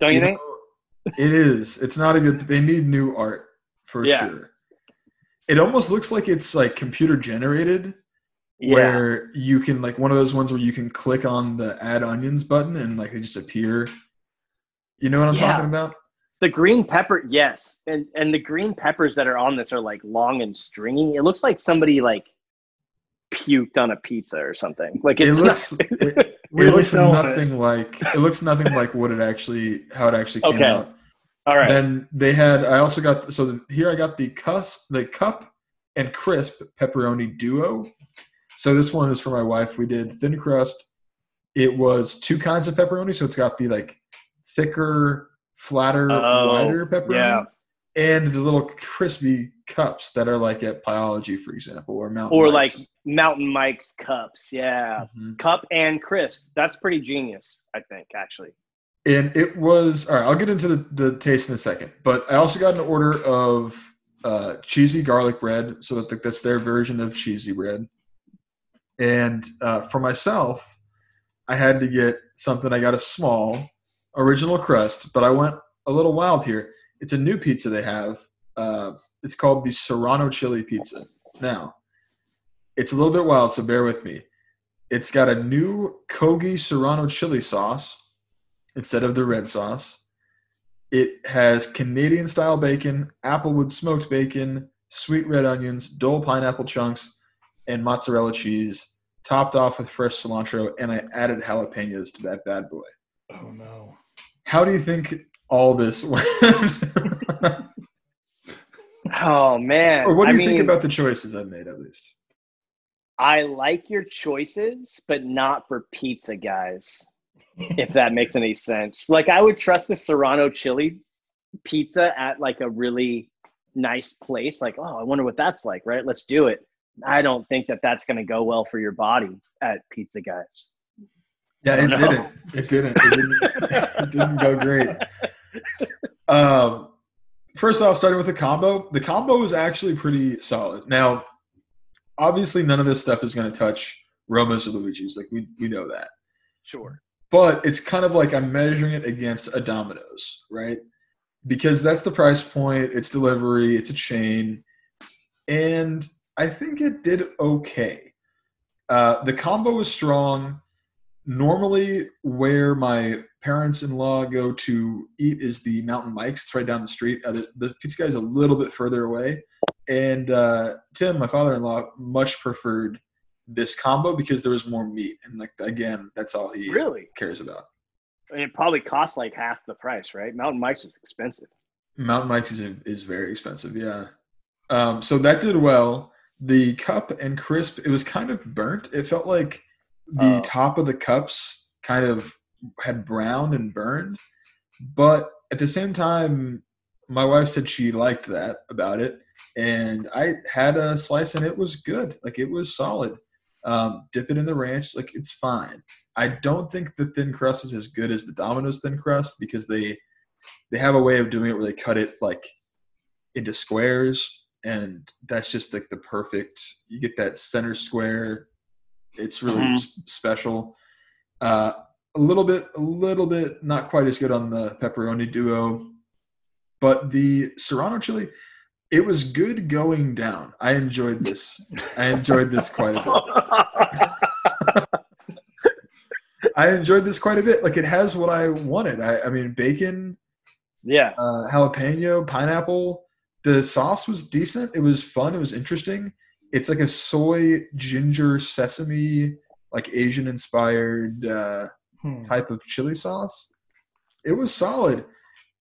Don't you, You think? know, it is it's not a good they need new art for Yeah. sure it almost looks like it's like computer generated Yeah. where you can like one of those ones where you can click on the add onions button and like they just appear. You know what I'm Yeah. talking about? The green pepper, yes, and and the green peppers that are on this are like long and stringy. It looks like somebody like puked on a pizza or something. Like It it's looks not- it, it (laughs) looks selling it. nothing like it looks nothing like what it actually how it actually came Okay. out. all right. Then they had I also got so the, here I got the cuss the cup and crisp pepperoni duo. So this one is for my wife. We did thin crust it was two kinds of pepperoni. So it's got the like thicker, flatter, Oh, wider pepperoni, yeah. and the little crispy cups that are like at Pieology, for example, or Mountain. Or Mike's. like Mountain Mike's cups. Yeah. Mhm. Cup and crisp. That's pretty genius, I think, actually. and it was all right. I'll get into the, the taste in a second, but I also got an order of uh, cheesy garlic bread, so that that's their version of cheesy bread. And uh, for myself, I had to get something. I got a small original crust, but I went a little wild here. It's a new pizza they have. Uh, it's called the Serrano Chili Pizza. Now, it's a little bit wild, so bear with me. It's got a new Kogi Serrano chili sauce instead of the red sauce. It has Canadian style bacon, applewood smoked bacon, sweet red onions, Dole pineapple chunks, and mozzarella cheese, topped off with fresh cilantro. And I added jalapenos to that bad boy. Oh no. How do you think all this went? Oh man. or what do I you mean, think about the choices I've made, at least? I like your choices, but not for pizza guys. if that makes any sense. Like I would trust the Serrano chili pizza at like a really nice place. Like, oh, I wonder what that's like, right? Let's do it. I don't think that that's going to go well for your body at Pizza Guys. Yeah, it No. didn't. It didn't. It didn't, it didn't go great. Um, first off, starting with the combo, the combo is actually pretty solid. Now, obviously, none of this stuff is going to touch Roma's or Luigi's. Like we we know that, Sure. but it's kind of like I'm measuring it against a Domino's, right? Because that's the price point. It's delivery. It's a chain, and I think it did okay. Uh, the combo was strong normally where my parents-in-law go to eat is the mountain mike's. It's right down the street. Uh, the, the pizza guy is a little bit further away. And uh, tim my father-in-law much preferred this combo because there was more meat. And like again that's all he Really? cares about. And it probably costs like half the price, right? Mountain Mike's is expensive. mountain mike's is, is very expensive yeah. Um, so that did well. The cup and crisp it was kind of burnt. It felt like the Oh. top of the cups kind of had browned and burned but at the same time my wife said she liked that about it and i had a slice and it was good like it was solid um, dip it in the ranch like it's fine i don't think the thin crust is as good as the domino's thin crust because they they have a way of doing it where they cut it like into squares and that's just like the perfect you get that center square it's really Mhm. special uh, a little bit a little bit not quite as good on the pepperoni duo but the serrano chili it was good going down i enjoyed this i enjoyed this quite a bit (laughs) i enjoyed this quite a bit like it has what i wanted i, I mean bacon yeah. uh, jalapeno, pineapple. The sauce was decent. It was fun. It was interesting. It's like a soy, ginger, sesame, like Asian inspired uh, Hmm. type of chili sauce. It was solid.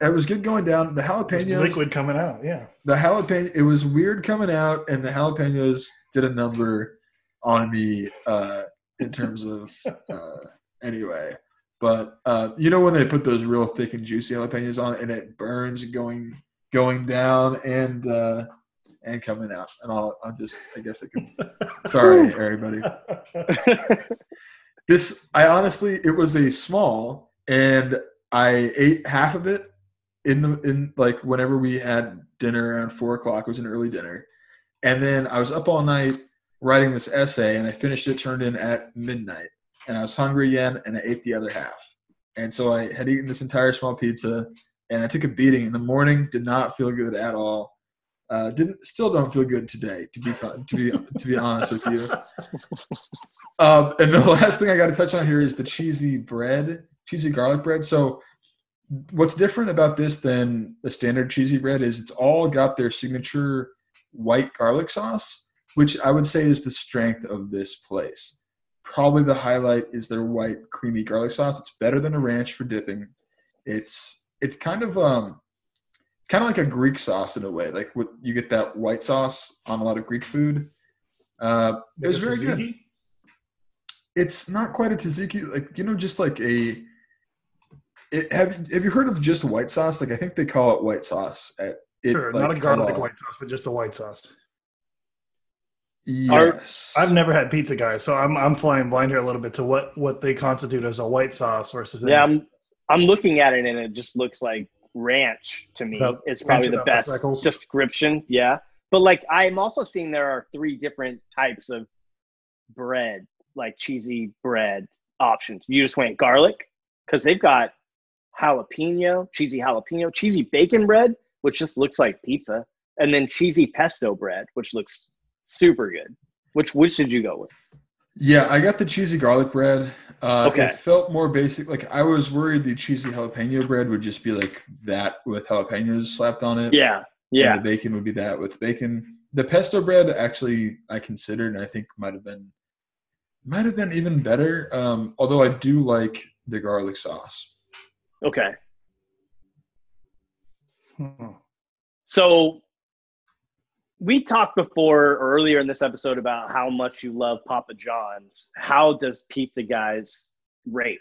It was good going down. The jalapenos, liquid coming out. Yeah. the jalapeno, it was weird coming out, and the jalapenos did a number on me uh, in terms of (laughs) uh, anyway. But uh, you know when they put those real thick and juicy jalapenos on, and it burns going going down and uh, and coming out, and I'll, I'll just I guess I can. (laughs) Sorry, everybody. (laughs) This I honestly, it was a small, and I ate half of it in the in like whenever we had dinner around four o'clock. It was an early dinner, and then I was up all night writing this essay, and I finished it turned in at midnight, and I was hungry again, and I ate the other half, and so I had eaten this entire small pizza, and I took a beating in the morning. Did not feel good at all. Uh, didn't still don't feel good today. To be fun, to be to be honest with you. Um, and the (laughs) last thing I got to touch on here is the cheesy bread, cheesy garlic bread. So, what's different about this than the standard cheesy bread is it's all got their signature white garlic sauce, which I would say is the strength of this place. Probably the highlight is their white creamy garlic sauce. It's better than a ranch for dipping. It's it's kind of um it's kind of like a Greek sauce in a way. Like what you get that white sauce on a lot of Greek food. Uh, it was very good. It's not quite a tzatziki. Like you know, just like a. It, have you have you heard of just white sauce? Like I think they call it white sauce at it, Sure, like, not a garlic halal. white sauce, but just a white sauce. Yes, I've never had pizza, guys, so I'm I'm flying blind here a little bit to what what they constitute as a white sauce versus. a- Yeah, I'm I'm looking at it and it just looks like ranch to me. Without- it's probably the without the best freckles. description. Yeah. But like I'm also seeing there are three different types of bread, like cheesy bread options. You just went garlic because they've got jalapeno, cheesy jalapeno, cheesy bacon bread, which just looks like pizza, and then cheesy pesto bread, which looks super good. Which which did you go with? Yeah, I got the cheesy garlic bread. Uh, Okay. It felt more basic. Like I was worried the cheesy jalapeno bread would just be like that with jalapenos slapped on it. Yeah. Yeah. And the bacon would be that with bacon. The pesto bread actually I considered and I think might have been might have been even better. Um, although I do like the garlic sauce. Okay. Hmm. So we talked before or earlier in this episode about how much you love Papa John's. How does Pizza Guys rate?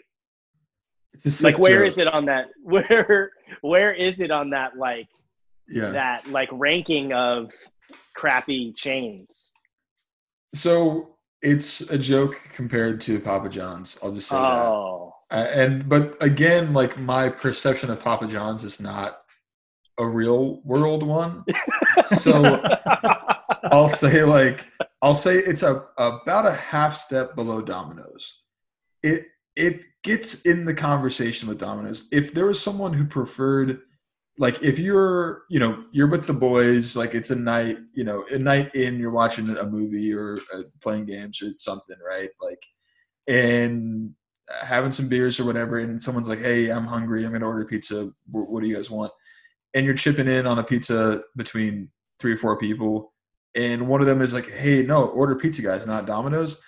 Like where joke. is it on that (laughs) where where is it on that like Yeah. that like ranking of crappy chains? So it's a joke compared to Papa John's. I'll just say that. Oh. Uh, and but again, like my perception of Papa John's is not a real world one. (laughs) So I'll say like I'll say it's a about a half step below Domino's. It it gets in the conversation with Domino's. If there was someone who preferred like if you're you know you're with the boys like it's a night you know a night in you're watching a movie or uh, playing games or something right like and having some beers or whatever and someone's like hey i'm hungry i'm gonna order pizza Wh- what do you guys want and you're chipping in on a pizza between three or four people and one of them is like hey no order pizza guys not domino's.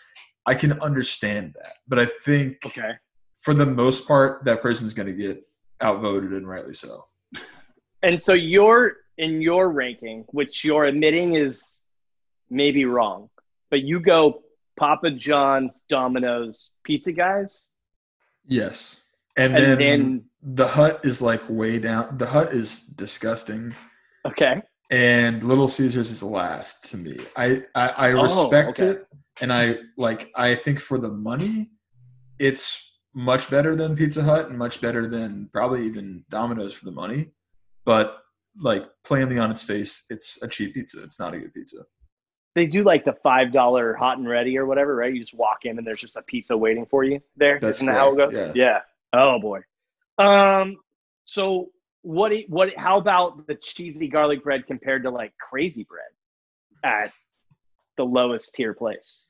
I can understand that but i think okay. for the most part that person's gonna get outvoted and rightly so. And so you're in your ranking, which you're admitting is maybe wrong, but you go Papa John's, Domino's, Pizza Guys, yes and, and then, then the hut is like way down the hut is disgusting okay, and Little Caesars is last to me. I I, I Oh, respect okay. it, and I like. I think for the money, it's much better than Pizza Hut and much better than probably even Domino's for the money. But like plainly on its face, it's a cheap pizza. It's not a good pizza. they do like the five dollar hot and ready or whatever, right? You just walk in and there's just a pizza waiting for you there. That's Isn't that how it goes? correct, Yeah. Oh boy. Um. So what? What? How about the cheesy garlic bread compared to like crazy bread at the lowest tier place?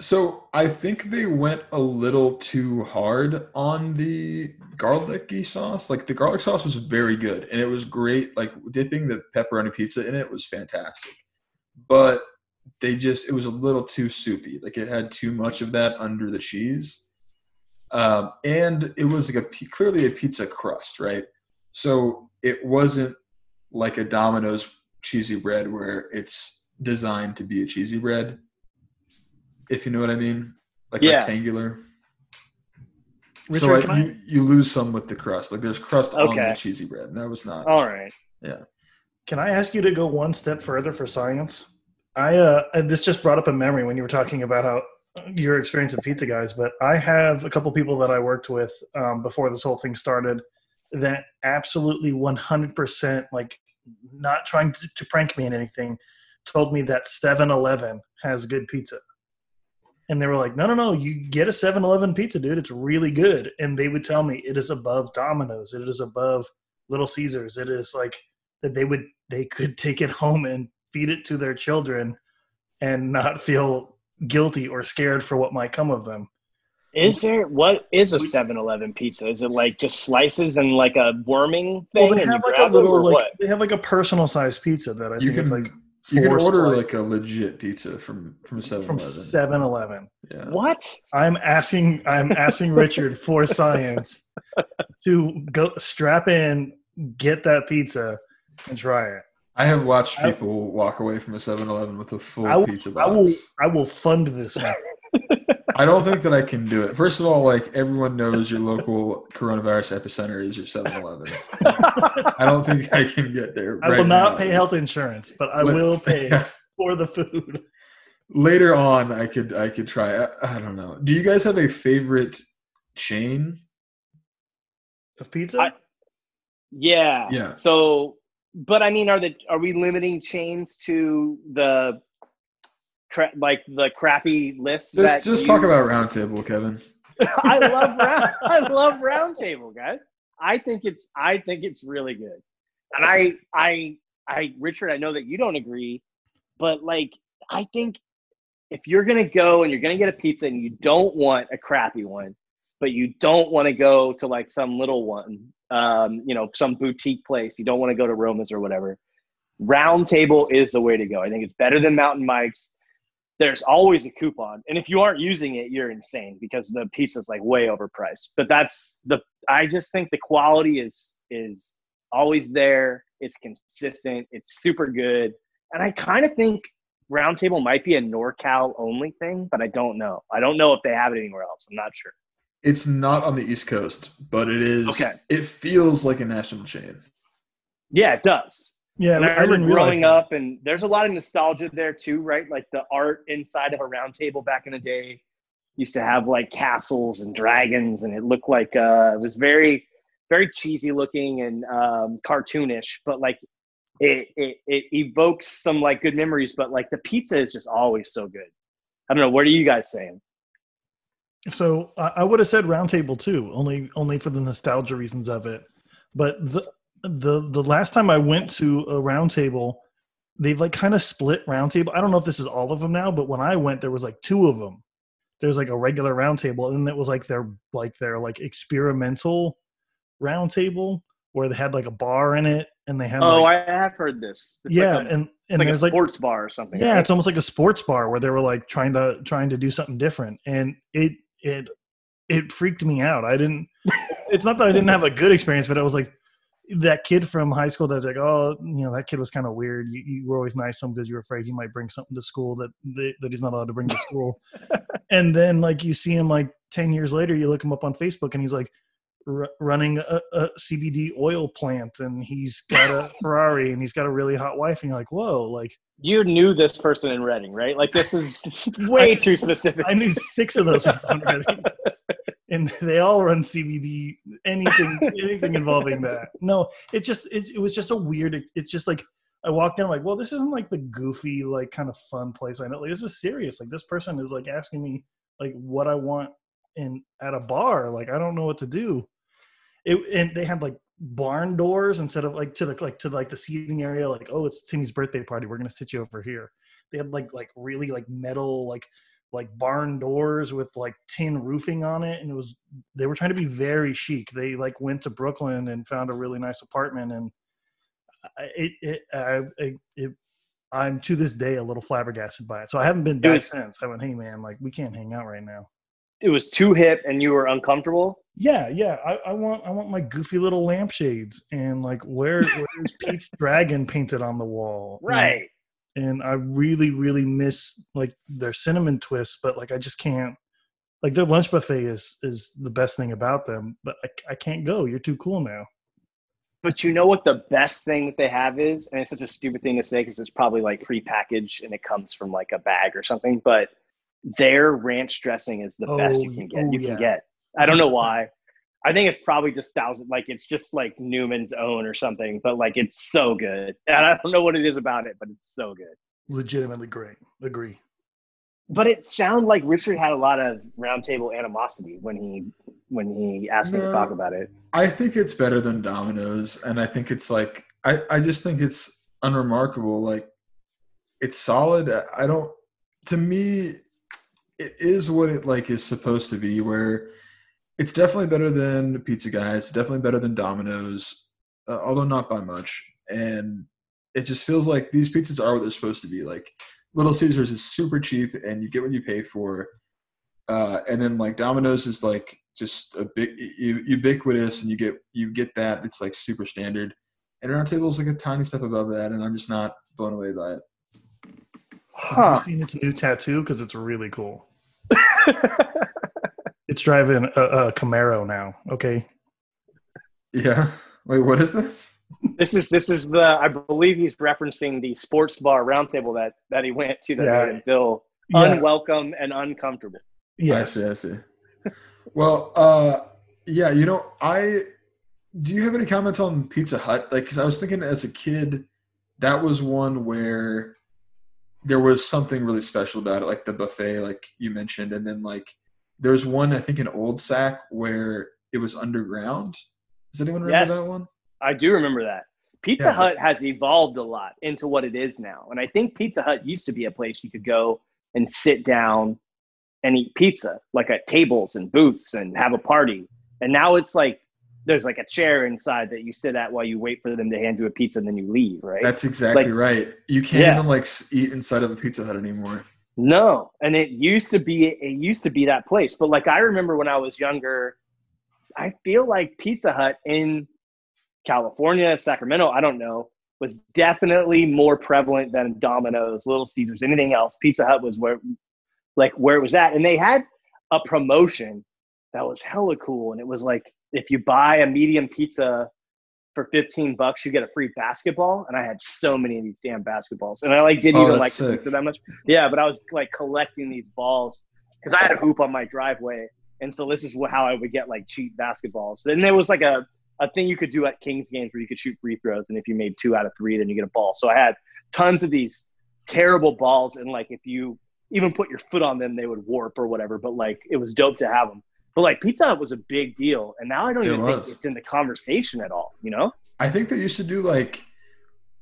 So I think they went a little too hard on the garlicky sauce. Like the garlic sauce was very good and it was great. Like dipping the pepperoni pizza in it was fantastic. But they just it was a little too soupy. Like it had too much of that under the cheese. Um, and it was like a clearly a pizza crust, right? So it wasn't like a Domino's cheesy bread where it's designed to be a cheesy bread if you know what I mean, like Yeah. rectangular. Richard, so like, I- you, you lose some with the crust. Like there's crust on Okay. the cheesy bread, and that was not. All right. Yeah. Can I ask you to go one step further for science? I uh, this just brought up a memory when you were talking about how your experience with pizza guys, but I have a couple people that I worked with um, before this whole thing started that absolutely 100% like not trying to, to prank me in anything told me that 7-Eleven has good pizza. And they were like, no, no, no, you get a 7-Eleven pizza, dude. It's really good. And they would tell me it is above Domino's. It is above Little Caesars. It is like that they would they could take it home and feed it to their children and not feel guilty or scared for what might come of them. Is there what is a 7-Eleven pizza? Is it like just slices and like a worming thing Well, they have like a grab them, or little like what? they have like a personal sized pizza that I you think can is like you can order slices. like a legit pizza from from 7-Eleven. from 7-Eleven. Yeah. What? I'm asking I'm asking Richard for (laughs) science to go strap in, get that pizza, and try it. I have watched I- people walk away from a 7-Eleven with a full I will, pizza I box. will I will fund this. (laughs) I don't think that I can do it. First of all, like everyone knows your local coronavirus epicenter is your 7-Eleven. (laughs) I don't think I can get there. I right will not now. pay health insurance, but I Let- will (laughs) pay for the food. Later on, I could I could try. I, I don't know. Do you guys have a favorite chain? Of pizza? I- Yeah. Yeah. So, but I mean, are the are we limiting chains to the cra- like the crappy list? Just that just you- talk about Roundtable, Kevin. (laughs) (laughs) I love round, I love Roundtable, guys. I think it's I think it's really good, and I I I Richard, I know that you don't agree, but like I think if you're gonna go and you're gonna get a pizza and you don't want a crappy one, but you don't want to go to like some little one, um, you know, some boutique place, you don't want to go to Roma's or whatever. Round Table is the way to go. I think it's better than Mountain Mike's. There's always a coupon. And if you aren't using it you're insane because the pizza's like way overpriced. But that's the i just think the quality is is always there. It's consistent. It's super good. And i kind of think roundtable might be a norcal only thing but i don't know. I don't know if they have it anywhere else. I'm not sure It's not on the East Coast, but it is. Okay. It feels like a national chain. yeah it does yeah, and I I, remember didn't growing that. up, and there's a lot of nostalgia there too, right? Like the art inside of a round table back in the day used to have like castles and dragons, and it looked like uh, it was very, very cheesy looking and um, cartoonish, but like it, it it evokes some like good memories. But like the pizza is just always so good. I don't know. What are you guys saying? So I, I would have said roundtable too, only only for the nostalgia reasons of it. But the the the last time I went to a roundtable, they've like kind of split roundtable. I don't know if this is all of them now, but when I went, there was like two of them. There's like a regular roundtable, and then it was like their like their like experimental roundtable where they had like a bar in it, and they had Oh, like, I have heard this. It's yeah, like a, and it's and like a there's like sports bar or something. yeah right? it's almost like a sports bar where they were like trying to trying to do something different and it it it freaked me out. I didn't it's not that i didn't have a good experience but it was like that kid from high school that's like oh you know that kid was kind of weird. You, you were always nice to him because you were afraid he might bring something to school that that that he's not allowed to bring to school. (laughs) And then like you see him like 10 years later you look him up on facebook and he's like r- running a, a cbd oil plant and he's got a (laughs) ferrari and he's got a really hot wife and you're like whoa like you knew this person in Reading, right? Like this is (laughs) way (laughs) too specific. I knew six of those people already. And they all run CBD, anything, anything involving that. No, it just, it, it was just a weird, it's just like, I walked in, like, well, this isn't like the goofy, like kind of fun place I know. Like, this is serious. Like, this person is like asking me, like, what I want in at a bar. Like, I don't know what to do. It, and they had like barn doors instead of like to the like to like the seating area. Like, oh, it's Timmy's birthday party. We're gonna sit you over here. They had like like really like metal like like barn doors with like tin roofing on it and it was they were trying to be very chic they like went to brooklyn and found a really nice apartment and it, it, I, it, it i'm to this day a little flabbergasted by it so i haven't been back was- since i went hey man like we can't hang out right now It was too hip, and you were uncomfortable. Yeah yeah i, I want i want my goofy little lampshades and like where (laughs) where's pete's dragon painted on the wall Right. and I really, really miss like their cinnamon twists, but like I just can't. Like their lunch buffet is is the best thing about them, but I, I can't go. You're too cool now. But you know what the best thing that they have is, and it's such a stupid thing to say because it's probably like pre-packaged and it comes from like a bag or something. But their ranch dressing is the best oh, you Oh, can get. oh, you yeah. can get. I don't know why. I think it's probably just thousand, like it's just like Newman's own or something. But like it's so good, and I don't know what it is about it, but it's so good. Legitimately great. Agree. But it sounded like Richard had a lot of roundtable animosity when he when he asked me to talk about it. I think it's better than Domino's, and I think it's like I, I just think it's unremarkable. Like it's solid. I don't. To me, it is what it like is supposed to be. Where it's definitely better than Pizza Guy. It's definitely better than Domino's, uh, although not by much. And it just feels like these pizzas are what they're supposed to be. Like Little Caesars is super cheap, and you get what you pay for. Uh, and then like Domino's is like just a big u- ubiquitous, and you get you get that. It's like super standard. And Roundtable is like a tiny step above that, and I'm just not blown away by it. Have you seen its new tattoo? Because it's really cool. (laughs) It's driving a, a Camaro now. Okay. Yeah. Wait, what is this? this is this is the I believe he's referencing the sports bar roundtable that that he went to that Yeah. made him feel Yeah. unwelcome and uncomfortable. Yes. I see. I see. well, uh, yeah. You know, I do. You have any comments on Pizza Hut? Like, because I was thinking as a kid, that was one where there was something really special about it, like the buffet, like you mentioned, and then like there's one I think in Old Sac where it was underground. Does anyone remember Yes. that one? I do remember that. Pizza Yeah, Hut has evolved a lot into what it is now. And I think Pizza Hut used to be a place you could go and sit down and eat pizza, like at tables and booths and have a party. And now it's like there's like a chair inside that you sit at while you wait for them to hand you a pizza and then you leave, right? That's exactly Like- right. You can't Yeah. even like eat inside of a Pizza Hut anymore. No, and it used to be it used to be that place. But like I remember when I was younger, I feel like Pizza Hut in California, Sacramento, I don't know, was definitely more prevalent than Domino's, Little Caesars, anything else. Pizza Hut was where like where it was at. And they had a promotion that was hella cool. And it was like if you buy a medium pizza for 15 bucks, you get a free basketball. And I had so many of these damn basketballs. And I like didn't Oh, even like sick. pizza that much. Yeah, but I was like collecting these balls because I had a hoop on my driveway, and so this is how I would get like cheap basketballs. Then there was like a a thing you could do at Kings games where you could shoot free throws, and if you made two out of three, then you get a ball. So I had tons of these terrible balls, and like if you even put your foot on them, they would warp or whatever. But like it was dope to have them. But like Pizza Hut was a big deal, and now I don't It even was. think it's in the conversation at all. You know? I think they used to do like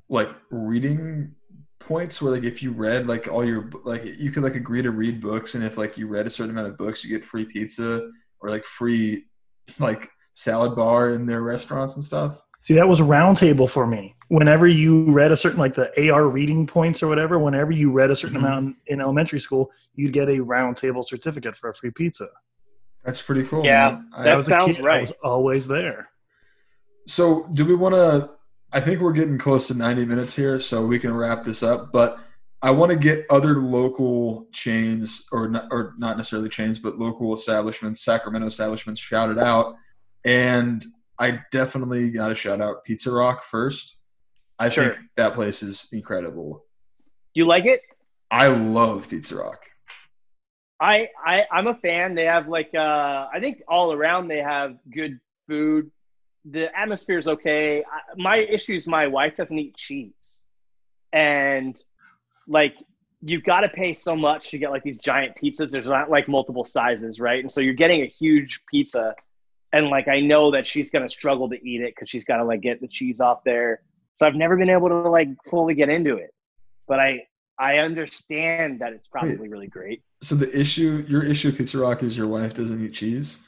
like reading points where like if you read like all your like you could like agree to read books and if like you read a certain amount of books you get free pizza or like free (laughs) like salad bar in their restaurants and stuff. See, that was a round table for me. Whenever you read a certain, like the AR reading points or whatever, whenever you read a certain Mhm. amount in elementary school, you'd get a round table certificate for a free pizza. That's pretty cool. Yeah, man. That I was a sounds kid, right. I was always there. So, do we want to? I think we're getting close to 90 minutes here, so we can wrap this up. But I want to get other local chains, or not, or not necessarily chains, but local establishments, Sacramento establishments, shouted out. And I definitely got to shout out Pizza Rock first. I Sure. think that place is incredible. You like it? I love Pizza Rock. I, I I'm a fan. They have like uh I think all around they have good food. The atmosphere is okay. I, my issue is my wife doesn't eat cheese, and like you've got to pay so much to get like these giant pizzas. There's not like multiple sizes, right? And so you're getting a huge pizza, and like I know that she's gonna struggle to eat it because she's got to like get the cheese off there. So I've never been able to like fully get into it, but I I understand that it's probably really great. So the issue, your issue with Pizza Rock is your wife doesn't eat cheese.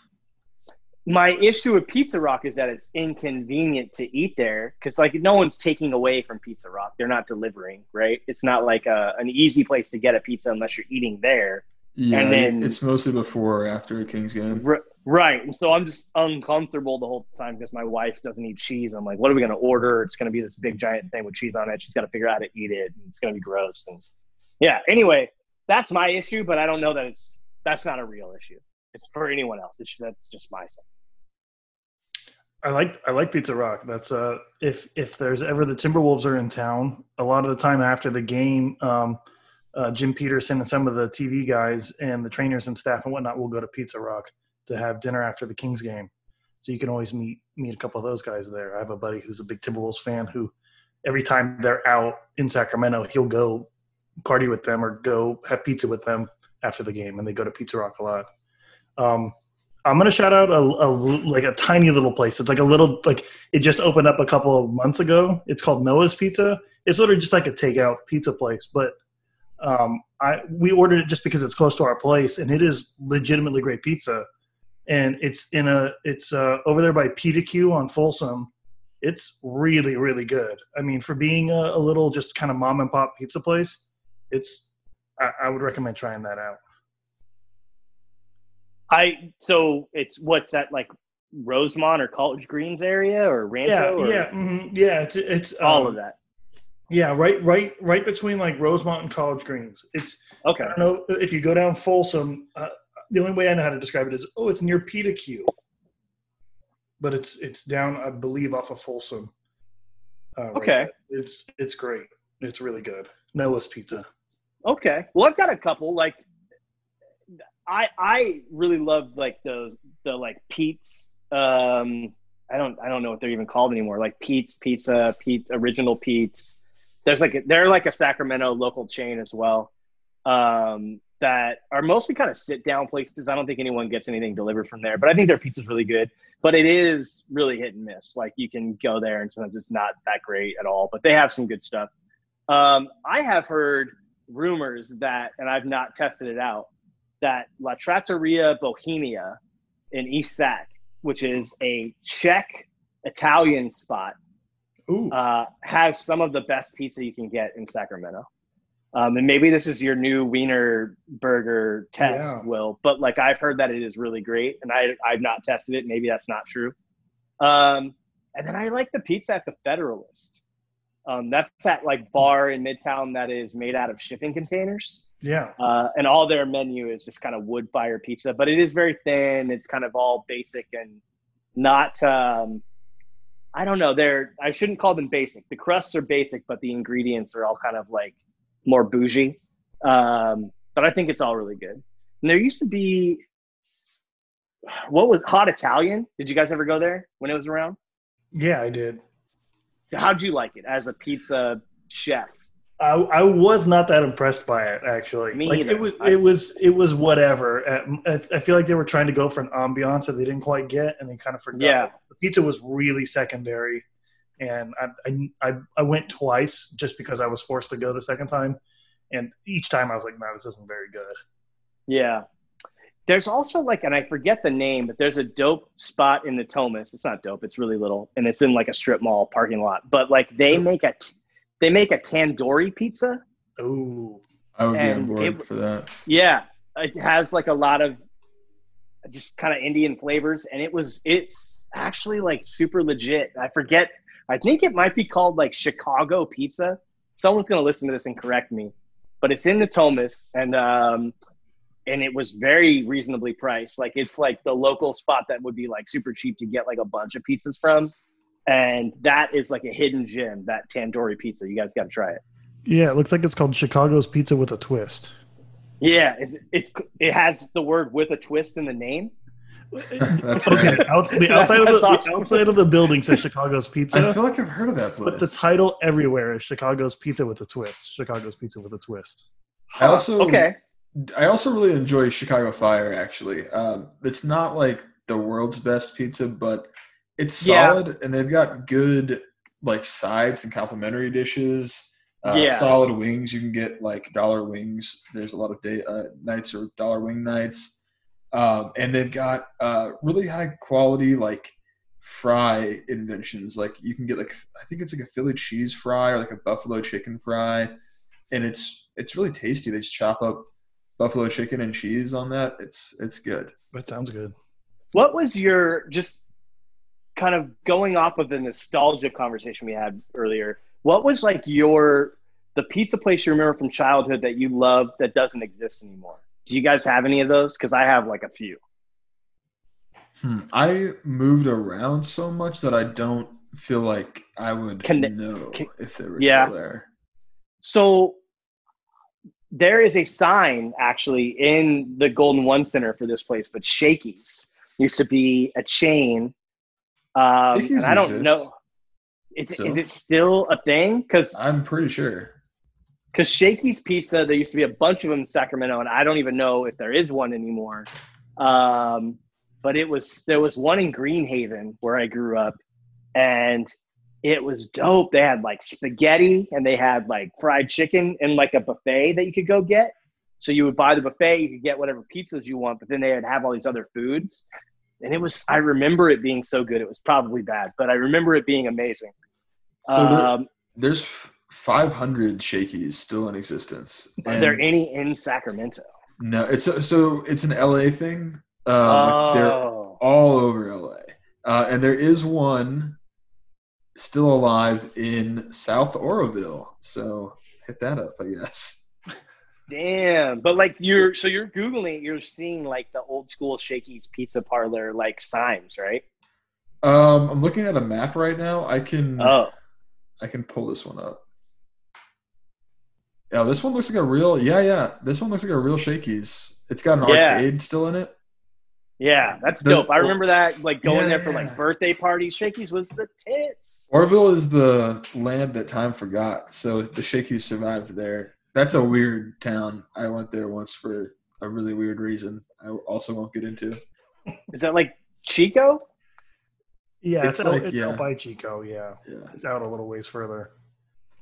my issue with Pizza Rock is that it's inconvenient to eat there because like no one's taking away from Pizza Rock. They're not delivering, right? It's not like a, an easy place to get a pizza unless you're eating there, Yeah, And then- it's mostly before or after a Kings game. R- right? And so I'm just uncomfortable the whole time because my wife doesn't eat cheese. I'm like, what are we gonna order? It's gonna be this big giant thing with cheese on it. She's got to figure out how to eat it, and it's gonna be gross. And yeah, anyway, that's my issue, but I don't know that it's that's not a real issue. It's for anyone else. It's that's just my thing. I like I like Pizza Rock. That's uh if if there's ever the Timberwolves are in town, a lot of the time after the game, um, uh, Jim Petersen and some of the TV guys and the trainers and staff and whatnot will go to Pizza Rock to have dinner after the Kings game. So you can always meet meet a couple of those guys there. I have a buddy who's a big Timberwolves fan who every time they're out in Sacramento, he'll go party with them or go have pizza with them after the game, and they go to Pizza Rock a lot. Um, I'm gonna shout out a, a like a tiny little place. It's like a little like it just opened up a couple of months ago. It's called Noah's Pizza. It's literally just like a takeout pizza place, but um, I we ordered it just because it's close to our place, and it is legitimately great pizza. And it's in a it's uh, over there by PDQ on Folsom. It's really really good. I mean, for being a, a little just kind of mom and pop pizza place, it's I, I would recommend trying that out. I so it's what's that like Rosemont or College Greens area or Rancho? Yeah, or yeah, mhm, yeah. It's it's all um, of that. Yeah, right, right, right between like Rosemont and College Greens. It's Okay, I don't know if you go down Folsom. Uh, the only way I know how to describe it is, oh, it's near PDQ, but it's it's down, I believe, off of Folsom. Uh, right Okay. there. it's it's great. It's really good. Noah's Pizza. Okay. Well, I've got a couple. Like, I I really love like those the like Pete's. Um, I don't I don't know what they're even called anymore. Like Pete's Pizza, Pete Original Pete's. There's like a, they're like a Sacramento local chain as well. Um, that are mostly kind of sit down places. I don't think anyone gets anything delivered from there, but I think their pizza's really good. But it is really hit and miss. Like you can go there and sometimes it's not that great at all. But they have some good stuff. Um, I have heard rumors that, and I've not tested it out, that La Trattoria Bohemia in East Sac, which is a Czech Italian spot, uh, has some of the best pizza you can get in Sacramento. Um, and maybe this is your new wiener burger test, Yeah. Will. But like I've heard that it is really great, and I I've not tested it. Maybe that's not true. Um, and then I like the pizza at the Federalist. Um, that's that like bar in Midtown that is made out of shipping containers. yeah. Uh, and all their menu is just kind of wood fire pizza, but it is very thin. It's kind of all basic and not. Um, I don't know. They're I shouldn't call them basic. The crusts are basic, but the ingredients are all kind of like more bougie. Um, but I think it's all really good. And there used to be what was hot Italian? Did you guys ever go there when it was around? Yeah, I did. How'd you like it as a pizza chef? I, I was not that impressed by it actually. Me like either. it was I- it was it was whatever. Uh, I, I feel like they were trying to go for an ambiance that they didn't quite get, and they kind of forgot. Yeah. the pizza was really secondary, and I, I I I went twice just because I was forced to go the second time, and each time I was like, no, this isn't very good. Yeah. There's also like, and I forget the name, but there's a dope spot in Natomas. It's not dope. It's really little, and it's in like a strip mall parking lot. But like, they make a, they make a tandoori pizza. Oh, I would be on board it- for that. Yeah, it has like a lot of just kind of Indian flavors, and it was it's actually like super legit. I forget. I think it might be called like Chicago pizza. Someone's gonna listen to this and correct me, but it's in Natomas, and um, and it was very reasonably priced. Like it's like the local spot that would be like super cheap to get like a bunch of pizzas from, and that is like a hidden gem. That tandoori pizza, you guys got to try it. yeah. It looks like it's called Chicago's Pizza with a twist. Yeah, it's it's it has the word with a twist in the name. (laughs) That's Okay, right. outs- the outside of the, That's the outside of the building says Chicago's Pizza. I Pizza. feel like I've heard of that place. But the title everywhere is Chicago's Pizza with a Twist. Chicago's Pizza with a Twist. I also okay. I also really enjoy Chicago Fire. Actually, um, it's not like the world's best pizza, but it's Yeah. solid, and they've got good like sides and complimentary dishes. Uh, Yeah. Solid wings. You can get like dollar wings. There's a lot of day uh, nights or dollar wing nights, um, and they've got uh, really high quality like fry inventions. Like you can get like I think it's like a Philly cheese fry or like a buffalo chicken fry, and it's it's really tasty. They just chop up buffalo chicken and cheese on that. It's it's good. That sounds good. What was your just kind of going off of the nostalgia conversation we had earlier? What was like your the pizza place you remember from childhood that you loved that doesn't exist anymore? Do you guys have any of those? Because I have like a few. Hmm. I moved around so much that I don't feel like I would know if they were Yeah. still there. So there is a sign actually in the Golden One Center for this place, but Shakey's used to be a chain. Um, and I don't exists know. Is, still. is it still a thing? Because I'm pretty sure. Because Shakey's Pizza, there used to be a bunch of them in Sacramento, and I don't even know if there is one anymore. Um, but it was there was one in Greenhaven where I grew up, and it was dope. They had like spaghetti and they had like fried chicken and like a buffet that you could go get. So you would buy the buffet, you could get whatever pizzas you want, but then they would have all these other foods. And it was I remember it being so good. It was probably bad, but I remember it being amazing. So there- um, There's 500 Shakey's still in existence. are there any in Sacramento? No, it's so it's an LA thing. Um, They're oh, all over LA, uh, and there is one still alive in South Oroville. So hit that up, I guess. Damn. But like you're so you're googling, you're seeing like the old school Shakey's Pizza Parlor like signs, right? Um, I'm looking at a map right now. I can Oh, I can pull this one up. Yeah, this one looks like a real. Yeah, yeah. This one looks like a real Shakey's. It's got an Yeah. arcade still in it. yeah, that's The- dope. I remember that like going there for Yeah. like birthday parties. Shakey's was the tits. Oroville is the land that time forgot, so the Shakey's survived there. That's a weird town. I went there once for a really weird reason. I also won't get into. Is that like Chico? Yeah, It's it's, out, like- it's yeah. out by Chico. Yeah, Yeah, it's out a little ways further.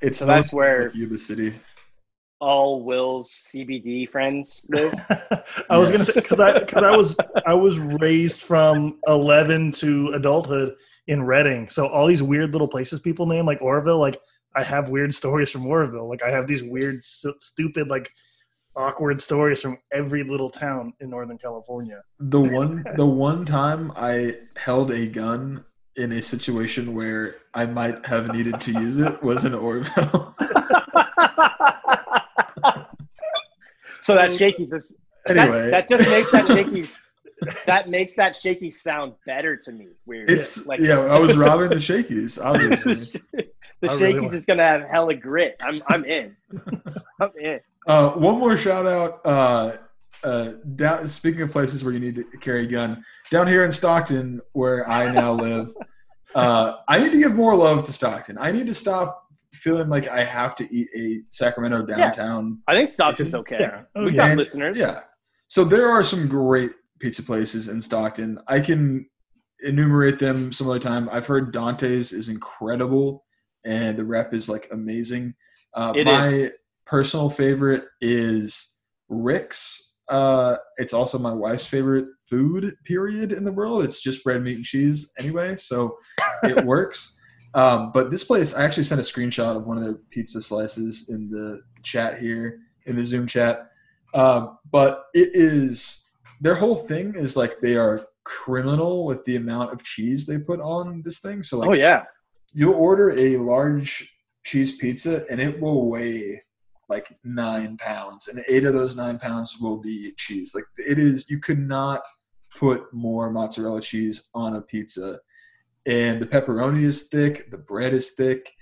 it's So that's where- like, Yuba City. All Will's CBD friends live. (laughs) I was gonna say because I because I was I was raised from eleven to adulthood in Redding, so all these weird little places people name like Oroville, like I have weird stories from Oroville. Like I have these weird, stu- stupid, like awkward stories from every little town in Northern California. The one the one time I held a gun in a situation where I might have needed to use it was in Oroville. (laughs) (laughs) so that Shakey's is that- anyway, that, just makes that Shakey's (laughs) that makes that shaky sound better to me. Weird. it's like yeah. I was (laughs) robbing the Shakey's, obviously. (laughs) the I really shakies is gonna have hella grit. I'm I'm in. I'm in. Uh, one more shout out. Uh, uh, down, speaking of places where you need to carry a gun, down here in Stockton, where I now live, uh, I need to give more love to Stockton. I need to stop feeling like I have to eat a Sacramento downtown. I think Stockton's okay. Yeah. Oh, we yeah. got And- listeners. Yeah. So there are some great pizza places in Stockton. I can enumerate them some other time. I've heard Dante's is incredible, and the rep is like amazing. Uh, It my is. personal favorite is Rick's. Uh, it's also my wife's favorite food. Period in the world. It's just bread, meat, and cheese anyway, so it (laughs) works. Um, but this place, I actually sent a screenshot of one of their pizza slices in the chat here in the Zoom chat. Um, but it is their whole thing is like they are criminal with the amount of cheese they put on this thing. So like oh yeah. you'll order a large cheese pizza and it will weigh like nine pounds and eight of those nine pounds will be cheese like it is you could not put more mozzarella cheese on a pizza and the pepperoni is thick the bread is thick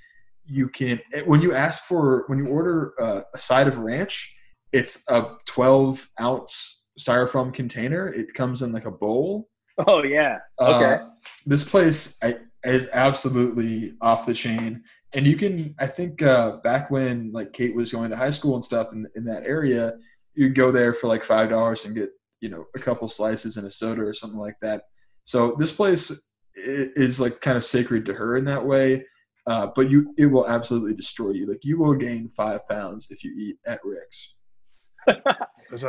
you can when you ask for when you order uh, a side of ranch it's a 12 ounce styrofoam container it comes in like a bowl Oh yeah. Okay. uh, this place I, is absolutely off the chain, and you can. I think uh, back when like Kate was going to high school and stuff in, in that area, you'd go there for like five dollars and get you know a couple slices and a soda or something like that. So this place is like kind of sacred to her in that way. Uh, but you, it will absolutely destroy you. Like you will gain five pounds if you eat at Rick's.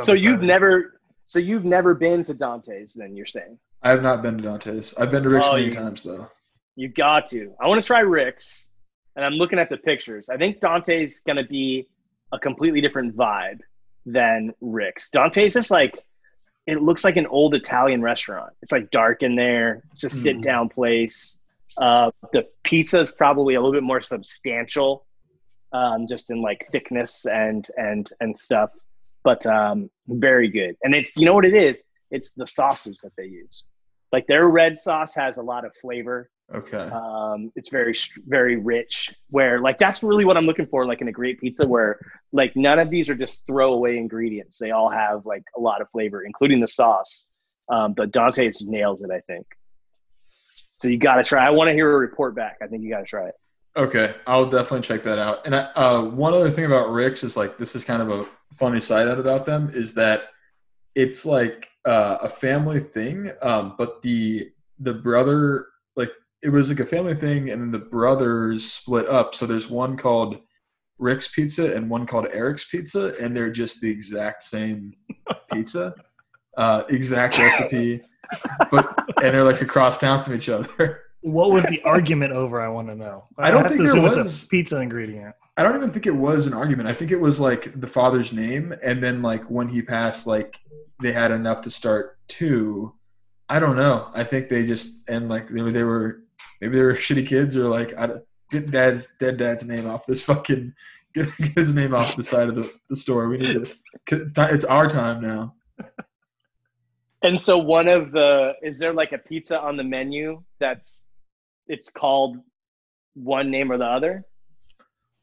so you've never so you've never been to Dante's then you're saying? I have not been to Dante's. I've been to Rick's Oh, many you- times though. You got to. I want to try Rick's, and I'm looking at the pictures. I think Dante's gonna be a completely different vibe than Rick's. Dante's is like it looks like an old Italian restaurant. It's like dark in there. It's a sit down place. Uh, the pizza is probably a little bit more substantial, um, just in like thickness and and and stuff. But um, very good. And it's you know what it is? It's the sauces that they use. Like their red sauce has a lot of flavor. Okay. Um, it's very very rich. Where like that's really what I'm looking for, like in a great pizza, where like none of these are just throwaway ingredients. They all have like a lot of flavor, including the sauce. Um, but Dante's nails it, I think. So you got to try. I want to hear a report back. I think you got to try it. Okay, I'll definitely check that out. And I, uh, one other thing about Rick's is like this is kind of a funny side out about them is that it's like uh, a family thing, um, but the the brother like it was like a family thing, and then the brothers split up. So there's one called Rick's Pizza and one called Eric's Pizza, and they're just the exact same (laughs) pizza, uh, exact recipe, but and they're like across town from each other. What was the argument over? I want to know. I don't have think to there assume it's was. a pizza ingredient. I don't even think it was an argument. I think it was like the father's name, and then like when he passed, like they had enough to start two. I don't know. I think they just and like they were, they were maybe they were (laughs) shitty kids or like I, don't- get dad's dead dad's name off this fucking (laughs) get, get his name off the side of the, the store. We need to. It's our time now. And so one of the is there like a pizza on the menu that's it's called one name or the other?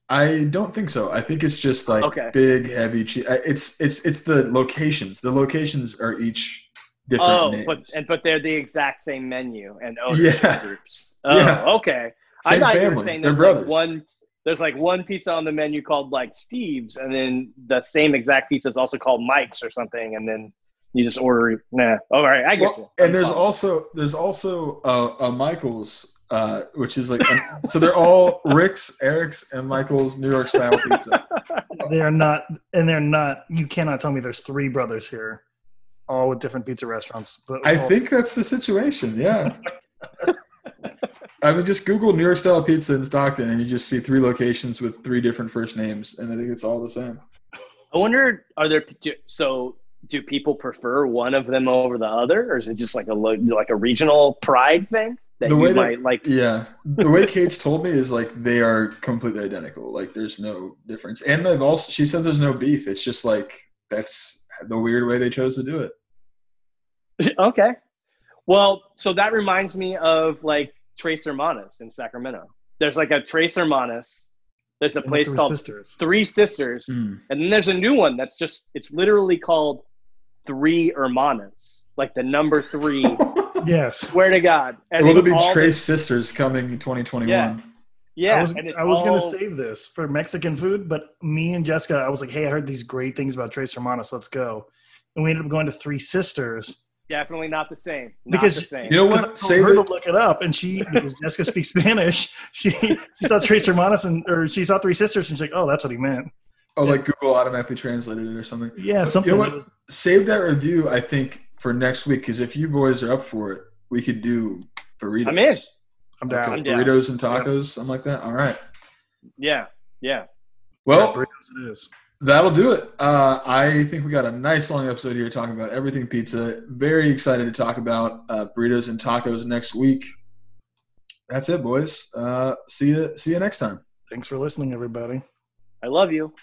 I don't think so. I think it's just like Okay. big, heavy cheese. It's it's it's the locations. The locations are each different oh, names. but and but they're the exact same menu and oh (laughs) Yeah. groups. Oh, Yeah. okay. I Same thought you were family. saying They're there's brothers. like one there's like one pizza on the menu called like Steve's, and then the same exact pizza is also called Mike's or something, and then you just order. Nah, all right, I get Well, you. and there's also there's also a, a Michaels, uh, which is like so they're all Rick's, Eric's, and Michael's New York style pizza. (laughs) They are not, and they're not. You cannot tell me there's three brothers here, all with different pizza restaurants. But I think that's the situation. Yeah. (laughs) I mean, just Google New York style pizza in Stockton, and you just see three locations with three different first names, and I think it's all the same. I wonder, are there so? Do people prefer one of them over the other, or is it just like a like a regional pride thing that The you way that- might like? Yeah, the way (laughs) Kate's told me is like they are completely identical. Like there's no difference, and they've also she says there's no beef. It's just like that's the weird way they chose to do it. (laughs) okay. Well, so that reminds me of like Tres Hermanas in Sacramento. There's like a Tres Hermanas. There's a and place Three called sisters. Three Sisters, Mm. and then there's a new one that's just it's literally called Three Hermanas, like the number three. (laughs) Yes, Swear to God. And Will there be Trace this- Sisters coming 2021? Yeah. yeah, I was, I was all- gonna save this for Mexican food, but me and Jessica, I was like, "Hey, I heard these great things about Tres Hermanos. Let's go." And we ended up going to Three Sisters definitely not the same. Not Because the same. You know what? I Say her that- to look it up, and she because Jessica speaks (laughs) Spanish. She she saw Tres Hermanos and or she saw Three Sisters, and she's like, "Oh, that's what he meant." Oh, like Google automatically translated it or something. Yeah, something. You know what? Save that review, I think, for next week because if you boys are up for it, we could do burritos. I'm in. I'm down. Okay, I'm down. burritos and tacos, something like that. All right. yeah, yeah. Well, burritos it is. That'll do it. Uh, I think we got a nice long episode here talking about everything pizza. Very excited to talk about uh, burritos and tacos next week. That's it, boys. Uh, see you. See you next time. Thanks for listening, everybody. I love you.